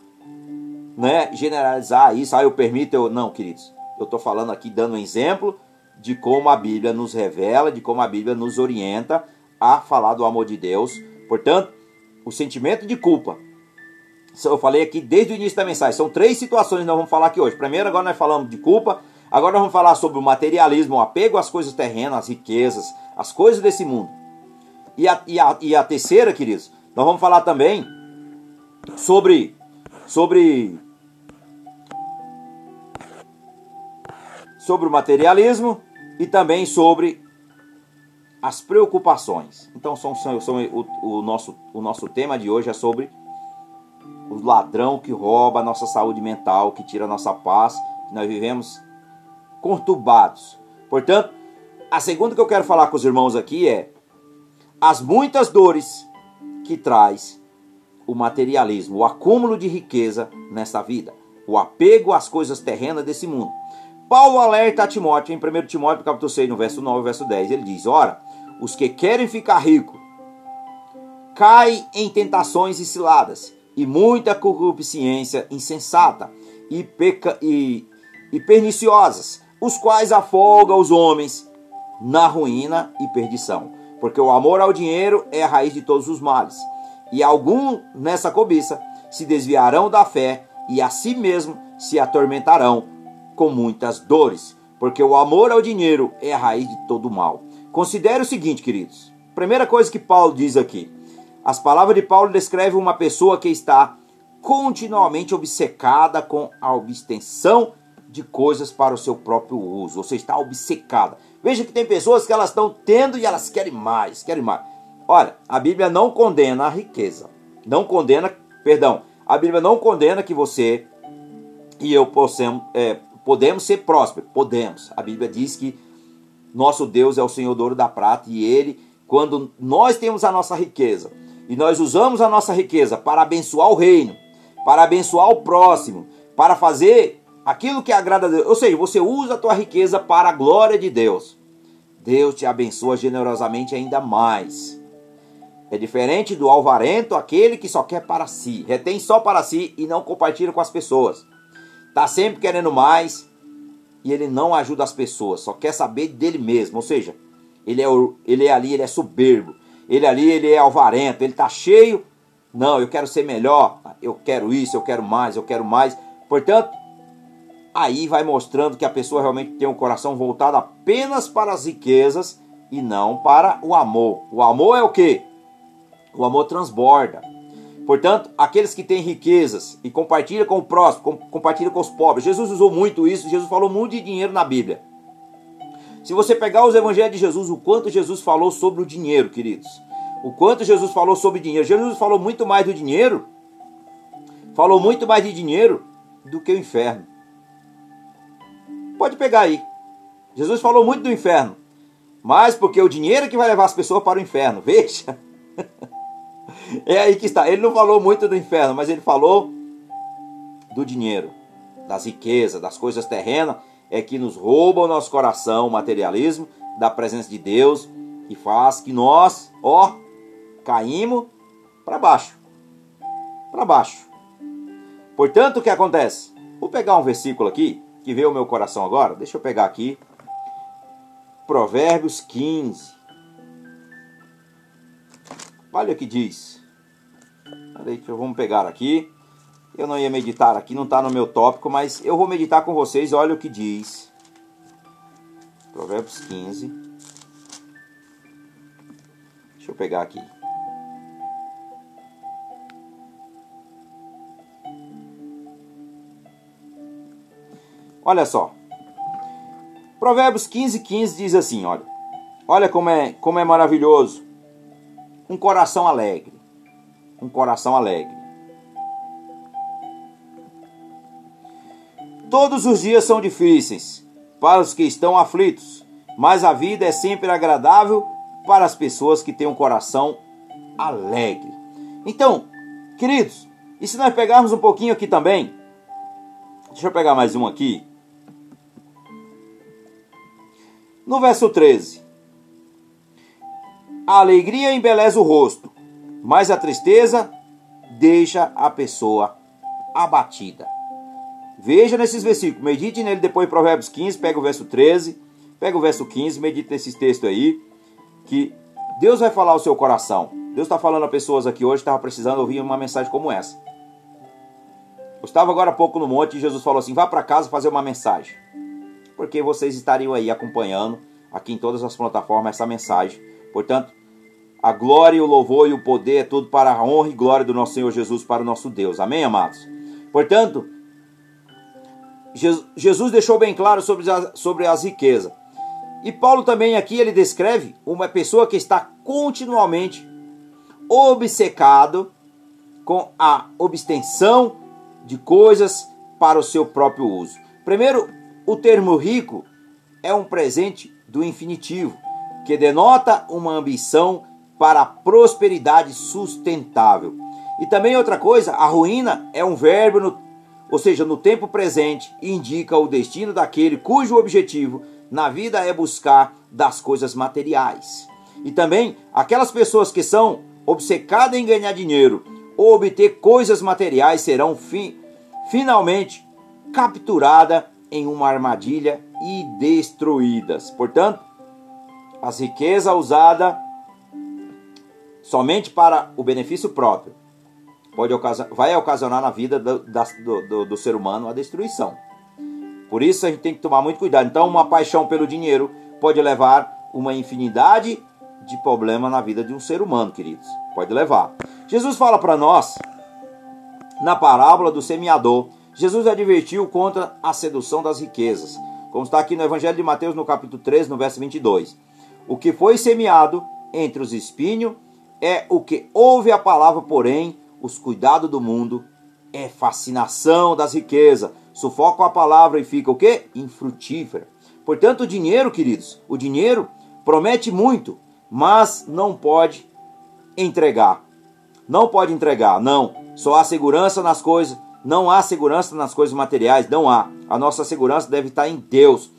Speaker 1: né, generalizar isso. Ah, eu permito, eu não, queridos. Eu estou falando aqui dando um exemplo de como a Bíblia nos revela, de como a Bíblia nos orienta a falar do amor de Deus. Portanto, o sentimento de culpa. Eu falei aqui desde o início da mensagem. São três situações que nós vamos falar aqui hoje. Primeiro, agora nós falamos de culpa. Agora nós vamos falar sobre o materialismo, o apego às coisas terrenas, às riquezas, às coisas desse mundo. E a, e a, e a terceira, queridos, nós vamos falar também sobre sobre sobre o materialismo e também sobre as preocupações. Então, são, são, são o, o, nosso, o nosso tema de hoje é sobre o ladrão que rouba a nossa saúde mental, que tira a nossa paz, que nós vivemos conturbados. Portanto, a segunda que eu quero falar com os irmãos aqui é as muitas dores que traz o materialismo, o acúmulo de riqueza nessa vida, o apego às coisas terrenas desse mundo. Paulo alerta a Timóteo em 1 Timóteo capítulo 6, no verso 9 verso 10. Ele diz: Ora, os que querem ficar ricos caem em tentações e ciladas, e muita concupiscência insensata e, peca, e, e perniciosas, os quais afogam os homens na ruína e perdição. Porque o amor ao dinheiro é a raiz de todos os males. E algum nessa cobiça se desviarão da fé e a si mesmo se atormentarão com muitas dores, porque o amor ao dinheiro é a raiz de todo mal. Considere o seguinte, queridos. Primeira coisa que Paulo diz aqui. As palavras de Paulo descrevem uma pessoa que está continuamente obcecada com a obtenção de coisas para o seu próprio uso. Ou seja, está obcecada. Veja que tem pessoas que elas estão tendo e elas querem mais, querem mais. Olha, a Bíblia não condena a riqueza. Não condena, perdão, a Bíblia não condena que você e eu possamos, é, Podemos ser prósperos? Podemos. A Bíblia diz que nosso Deus é o Senhor do ouro da prata e Ele, quando nós temos a nossa riqueza e nós usamos a nossa riqueza para abençoar o reino, para abençoar o próximo, para fazer aquilo que agrada a Deus, ou seja, você usa a tua riqueza para a glória de Deus. Deus te abençoa generosamente ainda mais. É diferente do alvarento, aquele que só quer para si, retém só para si e não compartilha com as pessoas. Está sempre querendo mais e ele não ajuda as pessoas, só quer saber dele mesmo. Ou seja, ele é, ele é ali, ele é soberbo. Ele ali, ele é alvarento, ele está cheio Não, eu quero ser melhor, eu quero isso, eu quero mais, eu quero mais. Portanto, aí vai mostrando que a pessoa realmente tem um coração voltado apenas para as riquezas e não para o amor. O amor é o que? O amor transborda. Portanto, aqueles que têm riquezas e compartilham com o próximo, compartilham com os pobres. Jesus usou muito isso, Jesus falou muito de dinheiro na Bíblia. Se você pegar os evangelhos de Jesus, o quanto Jesus falou sobre o dinheiro, queridos. O quanto Jesus falou sobre dinheiro. Jesus falou muito mais do dinheiro. Falou muito mais de dinheiro do que o inferno. Pode pegar aí. Jesus falou muito do inferno. Mas porque o dinheiro é que vai levar as pessoas para o inferno. (laughs) Veja. É aí que está. Ele não falou muito do inferno, mas ele falou do dinheiro, das riquezas, das coisas terrenas, é que nos rouba o nosso coração, o materialismo, da presença de Deus, e faz que nós, ó, caímos para baixo. Para baixo. Portanto, o que acontece? Vou pegar um versículo aqui, que veio ao meu coração agora. Deixa eu pegar aqui. Provérbios 15. Olha o que diz. Vamos pegar aqui. Eu não ia meditar aqui, não está no meu tópico, mas eu vou meditar com vocês. Olha o que diz. Provérbios 15. Deixa eu pegar aqui. Olha só. Provérbios 15, 15 diz assim, olha. Olha como é, como é maravilhoso. Um coração alegre. Um coração alegre. Todos os dias são difíceis para os que estão aflitos, mas a vida é sempre agradável para as pessoas que têm um coração alegre. Então, queridos, e se nós pegarmos um pouquinho aqui também, deixa eu pegar mais um aqui. No verso 13: A alegria embeleza o rosto, mas a tristeza deixa a pessoa abatida. Veja nesses versículos, medite nele depois em Provérbios 15, pega o verso 13, pega o verso 15, medite nesses textos aí, que Deus vai falar ao seu coração. Deus está falando a pessoas aqui hoje que estavam precisando ouvir uma mensagem como essa. Eu estava agora há pouco no monte e Jesus falou assim: vá para casa fazer uma mensagem porque vocês estariam aí acompanhando aqui em todas as plataformas essa mensagem. Portanto, a glória, o louvor e o poder é tudo para a honra e glória do nosso Senhor Jesus para o nosso Deus. Amém, amados? Portanto, Jesus deixou bem claro sobre as, sobre as riquezas. E Paulo também aqui ele descreve uma pessoa que está continuamente obcecado com a obstenção de coisas para o seu próprio uso. Primeiro, o termo rico é um presente do infinitivo, que denota uma ambição para a prosperidade sustentável. E também outra coisa, a ruína é um verbo, no, ou seja, no tempo presente, indica o destino daquele cujo objetivo na vida é buscar das coisas materiais. E também aquelas pessoas que são obcecadas em ganhar dinheiro ou obter coisas materiais serão fi, finalmente capturadas em uma armadilha e destruídas. Portanto, as riquezas usadas somente para o benefício próprio pode ocasionar, vai ocasionar na vida do, do, do, do ser humano a destruição. Por isso a gente tem que tomar muito cuidado. Então, uma paixão pelo dinheiro pode levar uma infinidade de problemas na vida de um ser humano, queridos. Pode levar. Jesus fala para nós na parábola do semeador Jesus advertiu contra a sedução das riquezas, como está aqui no Evangelho de Mateus, no capítulo 3, no verso 22. O que foi semeado entre os espinhos é o que ouve a palavra, porém, os cuidados do mundo é fascinação das riquezas, sufocam a palavra e fica o quê? Infrutífera. Portanto, o dinheiro, queridos, o dinheiro promete muito, mas não pode entregar. Não pode entregar, não. Só há segurança nas coisas não há segurança nas coisas materiais, não há. A nossa segurança deve estar em Deus.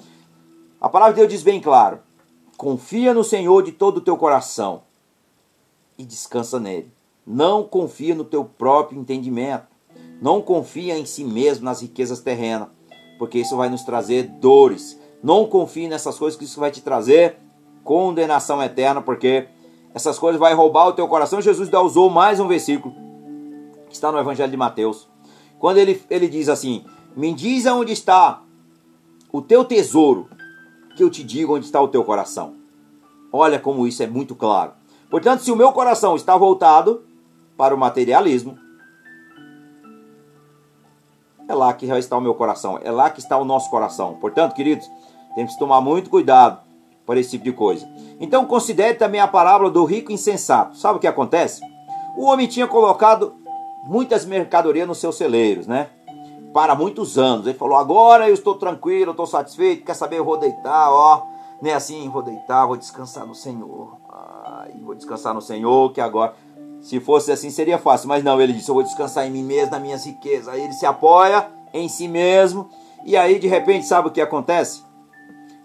Speaker 1: A palavra de Deus diz bem claro: confia no Senhor de todo o teu coração e descansa nele. Não confia no teu próprio entendimento. Não confia em si mesmo, nas riquezas terrenas, porque isso vai nos trazer dores. Não confie nessas coisas, que isso vai te trazer condenação eterna, porque essas coisas vai roubar o teu coração. Jesus usou mais um versículo Está no Evangelho de Mateus. Quando ele, ele diz assim: Me diz aonde está o teu tesouro, que eu te digo onde está o teu coração. Olha como isso é muito claro. Portanto, se o meu coração está voltado para o materialismo, é lá que está o meu coração, é lá que está o nosso coração. Portanto, queridos, temos que tomar muito cuidado para esse tipo de coisa. Então, considere também a parábola do rico insensato. Sabe o que acontece? O homem tinha colocado muitas mercadorias nos seus celeiros, né? Para muitos anos. Ele falou: agora eu estou tranquilo, estou satisfeito. Quer saber? Eu vou deitar, ó. Nem assim, vou deitar, vou descansar no Senhor. Ai, vou descansar no Senhor, que agora. Se fosse assim seria fácil, mas não, ele disse: Eu vou descansar em mim mesmo, nas minhas riquezas. Aí ele se apoia em si mesmo, e aí de repente, sabe o que acontece?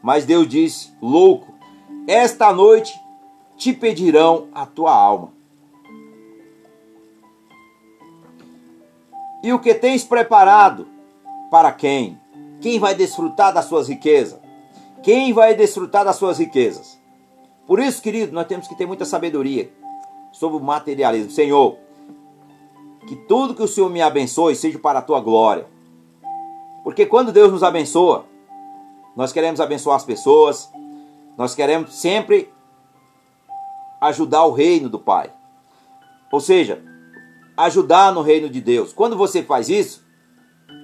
Speaker 1: Mas Deus disse: Louco, esta noite te pedirão a tua alma. E o que tens preparado para quem? Quem vai desfrutar das suas riquezas? Quem vai desfrutar das suas riquezas? Por isso, querido, nós temos que ter muita sabedoria sobre o materialismo. Senhor, que tudo que o Senhor me abençoe seja para a tua glória. Porque quando Deus nos abençoa, nós queremos abençoar as pessoas, nós queremos sempre ajudar o reino do Pai. Ou seja, ajudar no reino de Deus. Quando você faz isso,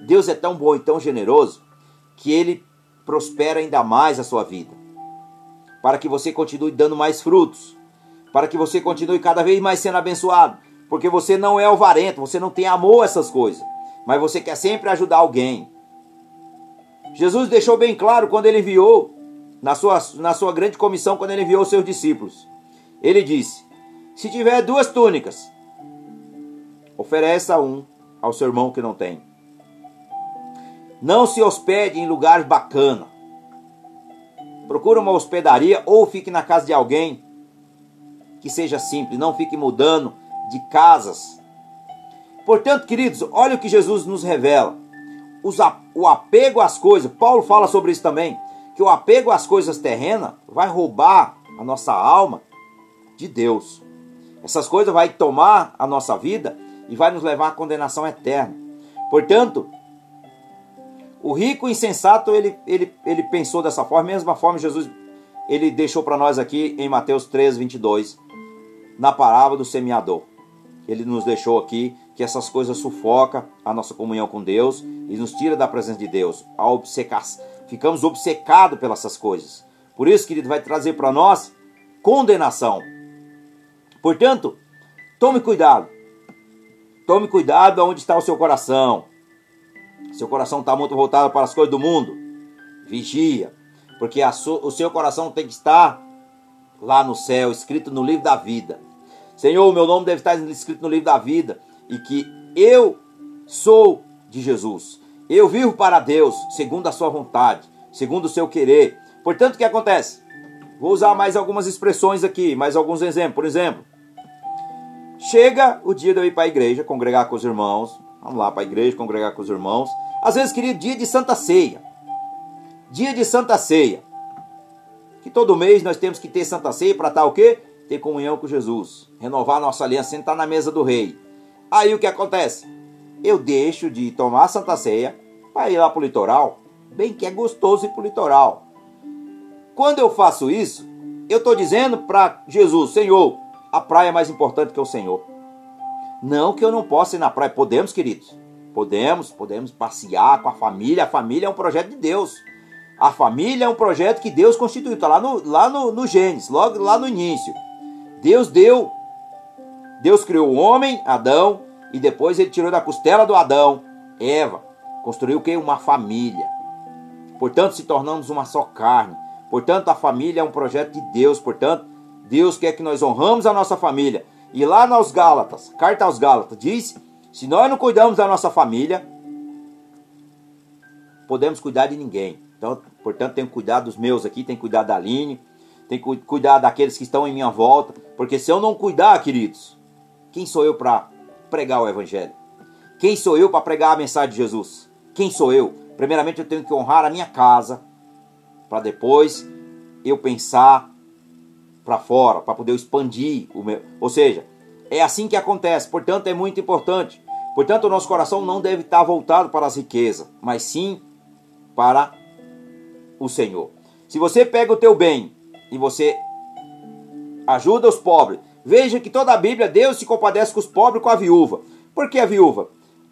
Speaker 1: Deus é tão bom e tão generoso que ele prospera ainda mais a sua vida. Para que você continue dando mais frutos para que você continue cada vez mais sendo abençoado. Porque você não é alvarento, você não tem amor a essas coisas, mas você quer sempre ajudar alguém. Jesus deixou bem claro quando ele enviou, na sua, na sua grande comissão, quando ele enviou seus discípulos. Ele disse: Se tiver duas túnicas, ofereça um ao seu irmão que não tem. Não se hospede em lugares bacana. Procure uma hospedaria ou fique na casa de alguém que seja simples, não fique mudando de casas. Portanto, queridos, olha o que Jesus nos revela. O apego às coisas, Paulo fala sobre isso também, que o apego às coisas terrenas vai roubar a nossa alma de Deus. Essas coisas vai tomar a nossa vida e vai nos levar à condenação eterna. Portanto, o rico insensato, ele, ele, ele pensou dessa forma, mesma forma Jesus ele deixou para nós aqui em Mateus 3, 22 na parábola do semeador. Ele nos deixou aqui que essas coisas sufocam a nossa comunhão com Deus e nos tira da presença de Deus. A obcecar, ficamos obcecados pelas essas coisas. Por isso, querido, vai trazer para nós condenação. Portanto, tome cuidado. Tome cuidado aonde está o seu coração. Seu coração está muito voltado para as coisas do mundo. Vigia, porque o seu coração tem que estar lá no céu, escrito no livro da vida. Senhor, meu nome deve estar escrito no livro da vida e que eu sou de Jesus. Eu vivo para Deus, segundo a sua vontade, segundo o seu querer. Portanto, o que acontece? Vou usar mais algumas expressões aqui, mais alguns exemplos. Por exemplo, chega o dia de eu ir para a igreja, congregar com os irmãos. Vamos lá para a igreja, congregar com os irmãos. Às vezes, querido, dia de Santa Ceia. Dia de Santa Ceia que todo mês nós temos que ter Santa Ceia para estar o quê? Ter comunhão com Jesus, renovar nossa aliança, sentar na mesa do rei. Aí o que acontece? Eu deixo de tomar Santa Ceia para ir lá para o litoral, bem que é gostoso ir para o litoral. Quando eu faço isso, eu estou dizendo para Jesus, Senhor, a praia é mais importante que o Senhor. Não que eu não possa ir na praia, podemos, queridos. Podemos, podemos passear com a família. A família é um projeto de Deus. A família é um projeto que Deus constituiu, está lá no, lá no, no Gênesis, logo lá no início. Deus deu, Deus criou o homem, Adão, e depois ele tirou da costela do Adão, Eva. Construiu o que? Uma família. Portanto, se tornamos uma só carne. Portanto, a família é um projeto de Deus. Portanto, Deus quer que nós honramos a nossa família. E lá nos Gálatas, carta aos Gálatas, diz: se nós não cuidamos da nossa família, podemos cuidar de ninguém. Então, portanto, tenho cuidado dos meus aqui, tenho cuidado da Aline, tenho que cuidar daqueles que estão em minha volta, porque se eu não cuidar, queridos, quem sou eu para pregar o Evangelho? Quem sou eu para pregar a mensagem de Jesus? Quem sou eu? Primeiramente, eu tenho que honrar a minha casa, para depois eu pensar para fora, para poder expandir o meu. Ou seja, é assim que acontece. Portanto, é muito importante. Portanto, o nosso coração não deve estar voltado para as riquezas, mas sim para o Senhor. Se você pega o teu bem e você ajuda os pobres, veja que toda a Bíblia Deus se compadece com os pobres com a viúva. Por que a viúva?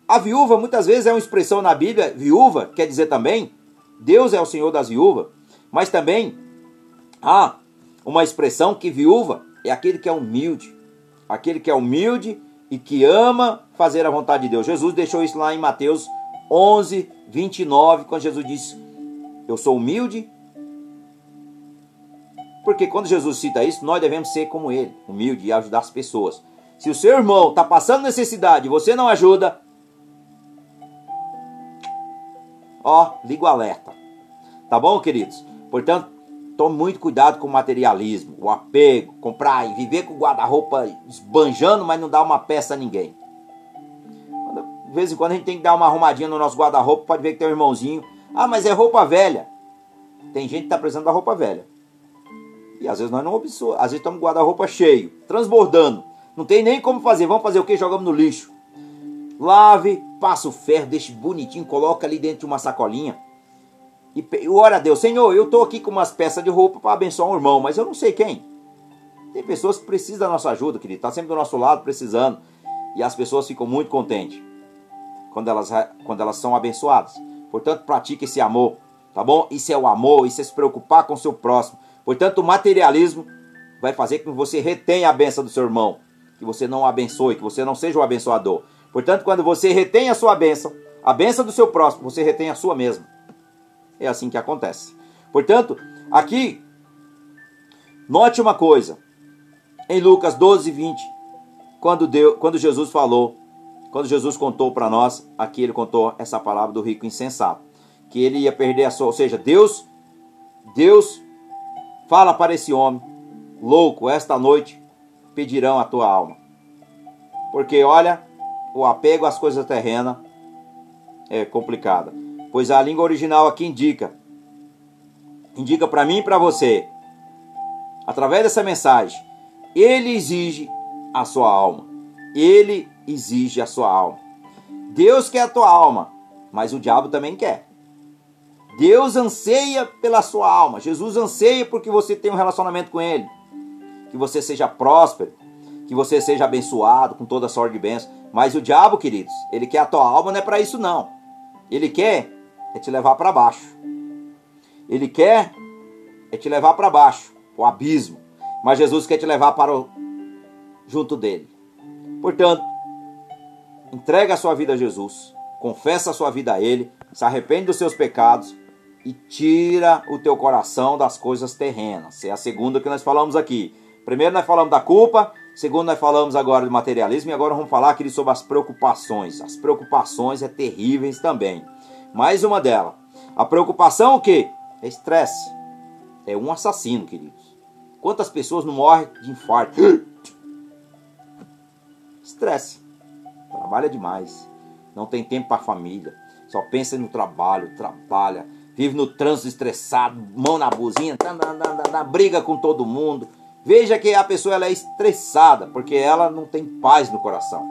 Speaker 1: A viúva muitas vezes é uma expressão na Bíblia, viúva quer dizer também Deus é o Senhor das viúvas, mas também há uma expressão que viúva é aquele que é humilde, aquele que é humilde e que ama fazer a vontade de Deus. Jesus deixou isso lá em Mateus 11, 29, quando Jesus disse: Eu sou humilde. Porque quando Jesus cita isso, nós devemos ser como ele, humilde e ajudar as pessoas. Se o seu irmão está passando necessidade e você não ajuda, ó, liga o alerta. Tá bom, queridos? Portanto, tome muito cuidado com o materialismo, o apego, comprar e viver com o guarda-roupa esbanjando, mas não dar uma peça a ninguém. De vez em quando a gente tem que dar uma arrumadinha no nosso guarda-roupa, pode ver que tem um irmãozinho. Ah, mas é roupa velha. Tem gente que está precisando da roupa velha. E às vezes nós não observamos, às vezes estamos com guarda-roupa cheio, transbordando. Não tem nem como fazer. Vamos fazer o que? Jogamos no lixo. Lave, passa o ferro, deixe bonitinho, coloca ali dentro de uma sacolinha. E ora a Deus, Senhor, eu estou aqui com umas peças de roupa para abençoar um irmão, mas eu não sei quem. Tem pessoas que precisam da nossa ajuda, querido. Está sempre do nosso lado precisando. E as pessoas ficam muito contentes quando elas, quando elas são abençoadas. Portanto, pratique esse amor, tá bom? Isso é o amor, isso é se preocupar com o seu próximo. Portanto, o materialismo vai fazer com que você retenha a benção do seu irmão, que você não abençoe, que você não seja o abençoador. Portanto, quando você retém a sua bênção, a bênção do seu próximo, você retém a sua mesma. É assim que acontece. Portanto, aqui, note uma coisa. Em Lucas 12, 20, quando, Deus, quando Jesus falou, quando Jesus contou para nós, aqui ele contou essa palavra do rico insensato, que ele ia perder a sua, ou seja, Deus, Deus fala para esse homem, louco, esta noite pedirão a tua alma. Porque olha, o apego às coisas terrenas é complicada. Pois a língua original aqui indica, indica para mim e para você, através dessa mensagem, ele exige a sua alma. Ele exige a sua alma. Deus quer a tua alma, mas o diabo também quer. Deus anseia pela sua alma. Jesus anseia porque você tem um relacionamento com Ele. Que você seja próspero, que você seja abençoado com toda sorte de bênçãos. Mas o diabo, queridos, ele quer a tua alma, não é para isso não. Ele quer é te levar para baixo. Ele quer é te levar para baixo, o abismo. Mas Jesus quer te levar para o junto dele. Portanto, entrega a sua vida a Jesus, confessa a sua vida a ele, se arrepende dos seus pecados e tira o teu coração das coisas terrenas. É a segunda que nós falamos aqui. Primeiro nós falamos da culpa, Segundo, nós falamos agora de materialismo e agora vamos falar aqui sobre as preocupações. As preocupações é terríveis também. Mais uma delas. A preocupação o quê? É estresse. É um assassino, queridos. Quantas pessoas não morrem de infarto? (gasps) Estresse. Trabalha demais. Não tem tempo para a família. Só pensa no trabalho, trabalha. Vive no trânsito estressado, mão na buzina, tá na, na, na briga com todo mundo Veja que a pessoa ela é estressada, porque ela não tem paz no coração.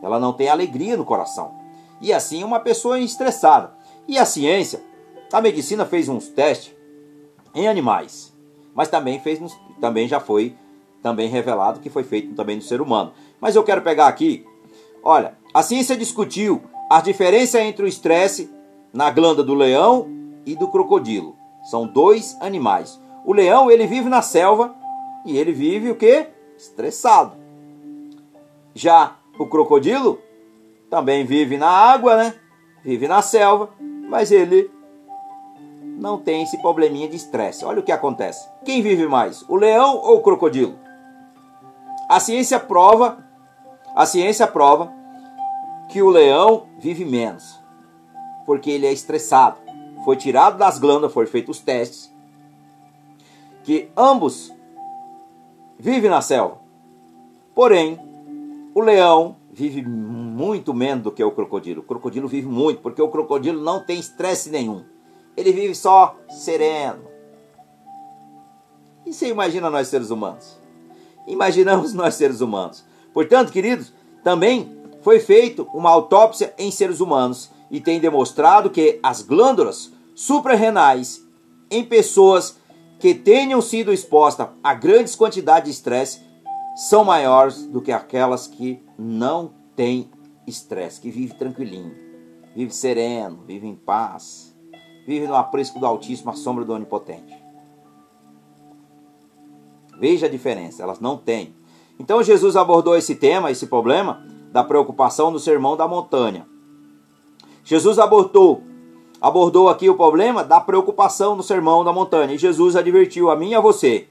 Speaker 1: Ela não tem alegria no coração. E assim uma pessoa é estressada. E a ciência, a medicina fez uns testes em animais, mas também fez também já foi também revelado que foi feito também no ser humano. Mas eu quero pegar aqui, olha, a ciência discutiu a diferença entre o estresse na glândula do leão e do crocodilo. São dois animais. O leão ele vive na selva e ele vive o que? Estressado. Já o crocodilo também vive na água, né? Vive na selva, mas ele não tem esse probleminha de estresse. Olha o que acontece. Quem vive mais, o leão ou o crocodilo? A ciência prova, a ciência prova que o leão vive menos, porque ele é estressado. Foi tirado das glândulas, foram feitos os testes, que ambos vive na selva. Porém, o leão vive muito menos do que o crocodilo. O crocodilo vive muito, porque o crocodilo não tem estresse nenhum. Ele vive só sereno. E você imagina nós seres humanos? Imaginamos (laughs) nós seres humanos. Portanto, queridos, também foi feita uma autópsia em seres humanos e tem demonstrado que as glândulas suprarrenais em pessoas que tenham sido expostas a grandes quantidades de estresse são maiores do que aquelas que não têm estresse, que vivem tranquilinho, vive sereno, vive em paz, vive no aprisco do Altíssimo, à sombra do Onipotente. Veja a diferença, elas não têm. Então Jesus abordou esse tema, esse problema da preocupação no Sermão da Montanha. Jesus abordou, abordou aqui o problema da preocupação no Sermão da Montanha. E Jesus advertiu a mim e a você: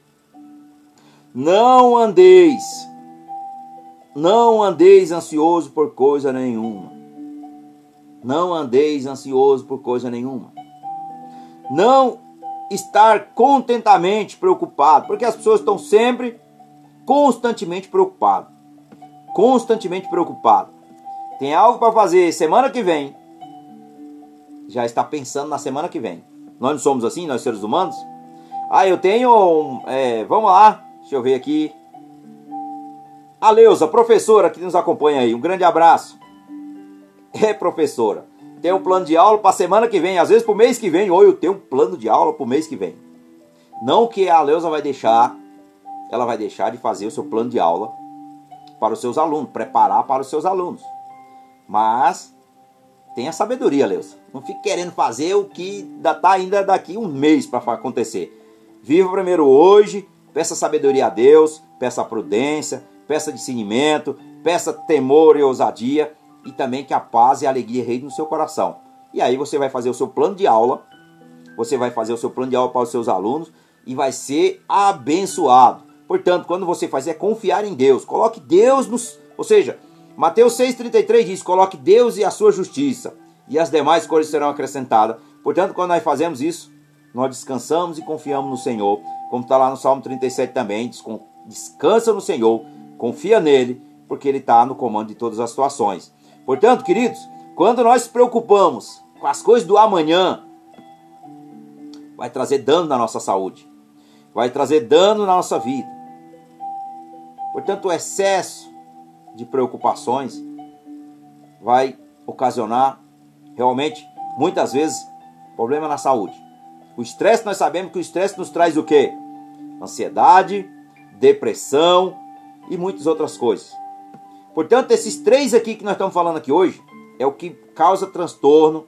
Speaker 1: Não andeis, não andeis ansioso por coisa nenhuma. Não andeis ansioso por coisa nenhuma. Não estar contentamente preocupado, porque as pessoas estão sempre constantemente preocupadas. Constantemente preocupadas. Tem algo para fazer semana que vem. Já está pensando na semana que vem. Nós não somos assim, nós seres humanos? Ah, eu tenho. É, vamos lá, deixa eu ver aqui. A Leusa, professora que nos acompanha aí, um grande abraço. É, professora tem um plano de aula para semana que vem, às vezes para o mês que vem, ou eu tenho um plano de aula para o mês que vem. Não que a Leusa vai deixar, ela vai deixar de fazer o seu plano de aula para os seus alunos, preparar para os seus alunos. Mas tenha sabedoria, Leusa. Não fique querendo fazer o que está ainda daqui um mês para acontecer. Viva primeiro hoje, peça sabedoria a Deus, peça prudência, peça discernimento, peça temor e ousadia e também que a paz e a alegria reinem no seu coração. E aí você vai fazer o seu plano de aula, você vai fazer o seu plano de aula para os seus alunos e vai ser abençoado. Portanto, quando você fazer é confiar em Deus. Coloque Deus nos, ou seja, Mateus 6:33 diz: "Coloque Deus e a sua justiça, e as demais coisas serão acrescentadas". Portanto, quando nós fazemos isso, nós descansamos e confiamos no Senhor, como está lá no Salmo 37 também, descansa no Senhor, confia nele, porque ele está no comando de todas as situações. Portanto, queridos, quando nós nos preocupamos com as coisas do amanhã, vai trazer dano na nossa saúde, vai trazer dano na nossa vida. Portanto, o excesso de preocupações vai ocasionar realmente, muitas vezes, problema na saúde. O estresse, nós sabemos que o estresse nos traz o quê? Ansiedade, depressão e muitas outras coisas. Portanto, esses três aqui que nós estamos falando aqui hoje é o que causa transtorno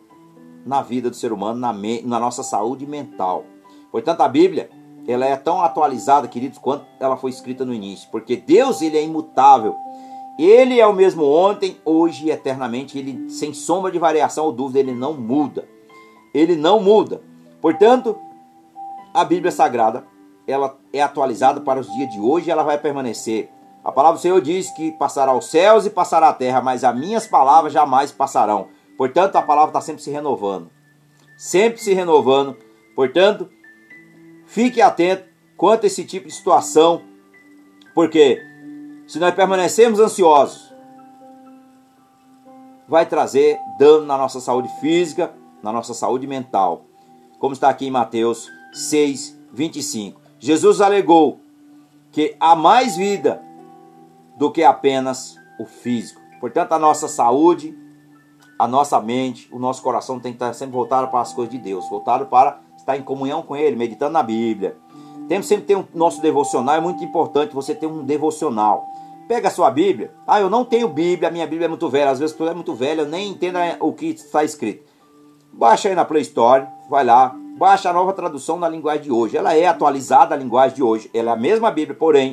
Speaker 1: na vida do ser humano, na, me, na nossa saúde mental. Portanto, a Bíblia ela é tão atualizada, queridos, quanto ela foi escrita no início, porque Deus ele é imutável. Ele é o mesmo ontem, hoje e eternamente. Ele sem sombra de variação ou dúvida, ele não muda. Ele não muda. Portanto, a Bíblia Sagrada ela é atualizada para os dias de hoje e ela vai permanecer a palavra do Senhor diz que passará os céus e passará a terra, mas as minhas palavras jamais passarão. Portanto, a palavra está sempre se renovando. Sempre se renovando. Portanto, fique atento quanto a esse tipo de situação, porque se nós permanecermos ansiosos, vai trazer dano na nossa saúde física, na nossa saúde mental. Como está aqui em Mateus 6, 25. Jesus alegou que há mais vida do que apenas o físico. Portanto, a nossa saúde, a nossa mente, o nosso coração tem que estar sempre voltado para as coisas de Deus, voltado para estar em comunhão com Ele, meditando na Bíblia. Temos sempre ter um nosso devocional, é muito importante você ter um devocional. Pega a sua Bíblia. Ah, eu não tenho Bíblia, a minha Bíblia é muito velha. Às vezes, é muito velha, eu nem entendo o que está escrito. Baixa aí na Play Store, vai lá, baixa a nova tradução na linguagem de hoje. Ela é atualizada a linguagem de hoje. Ela é a mesma Bíblia, porém,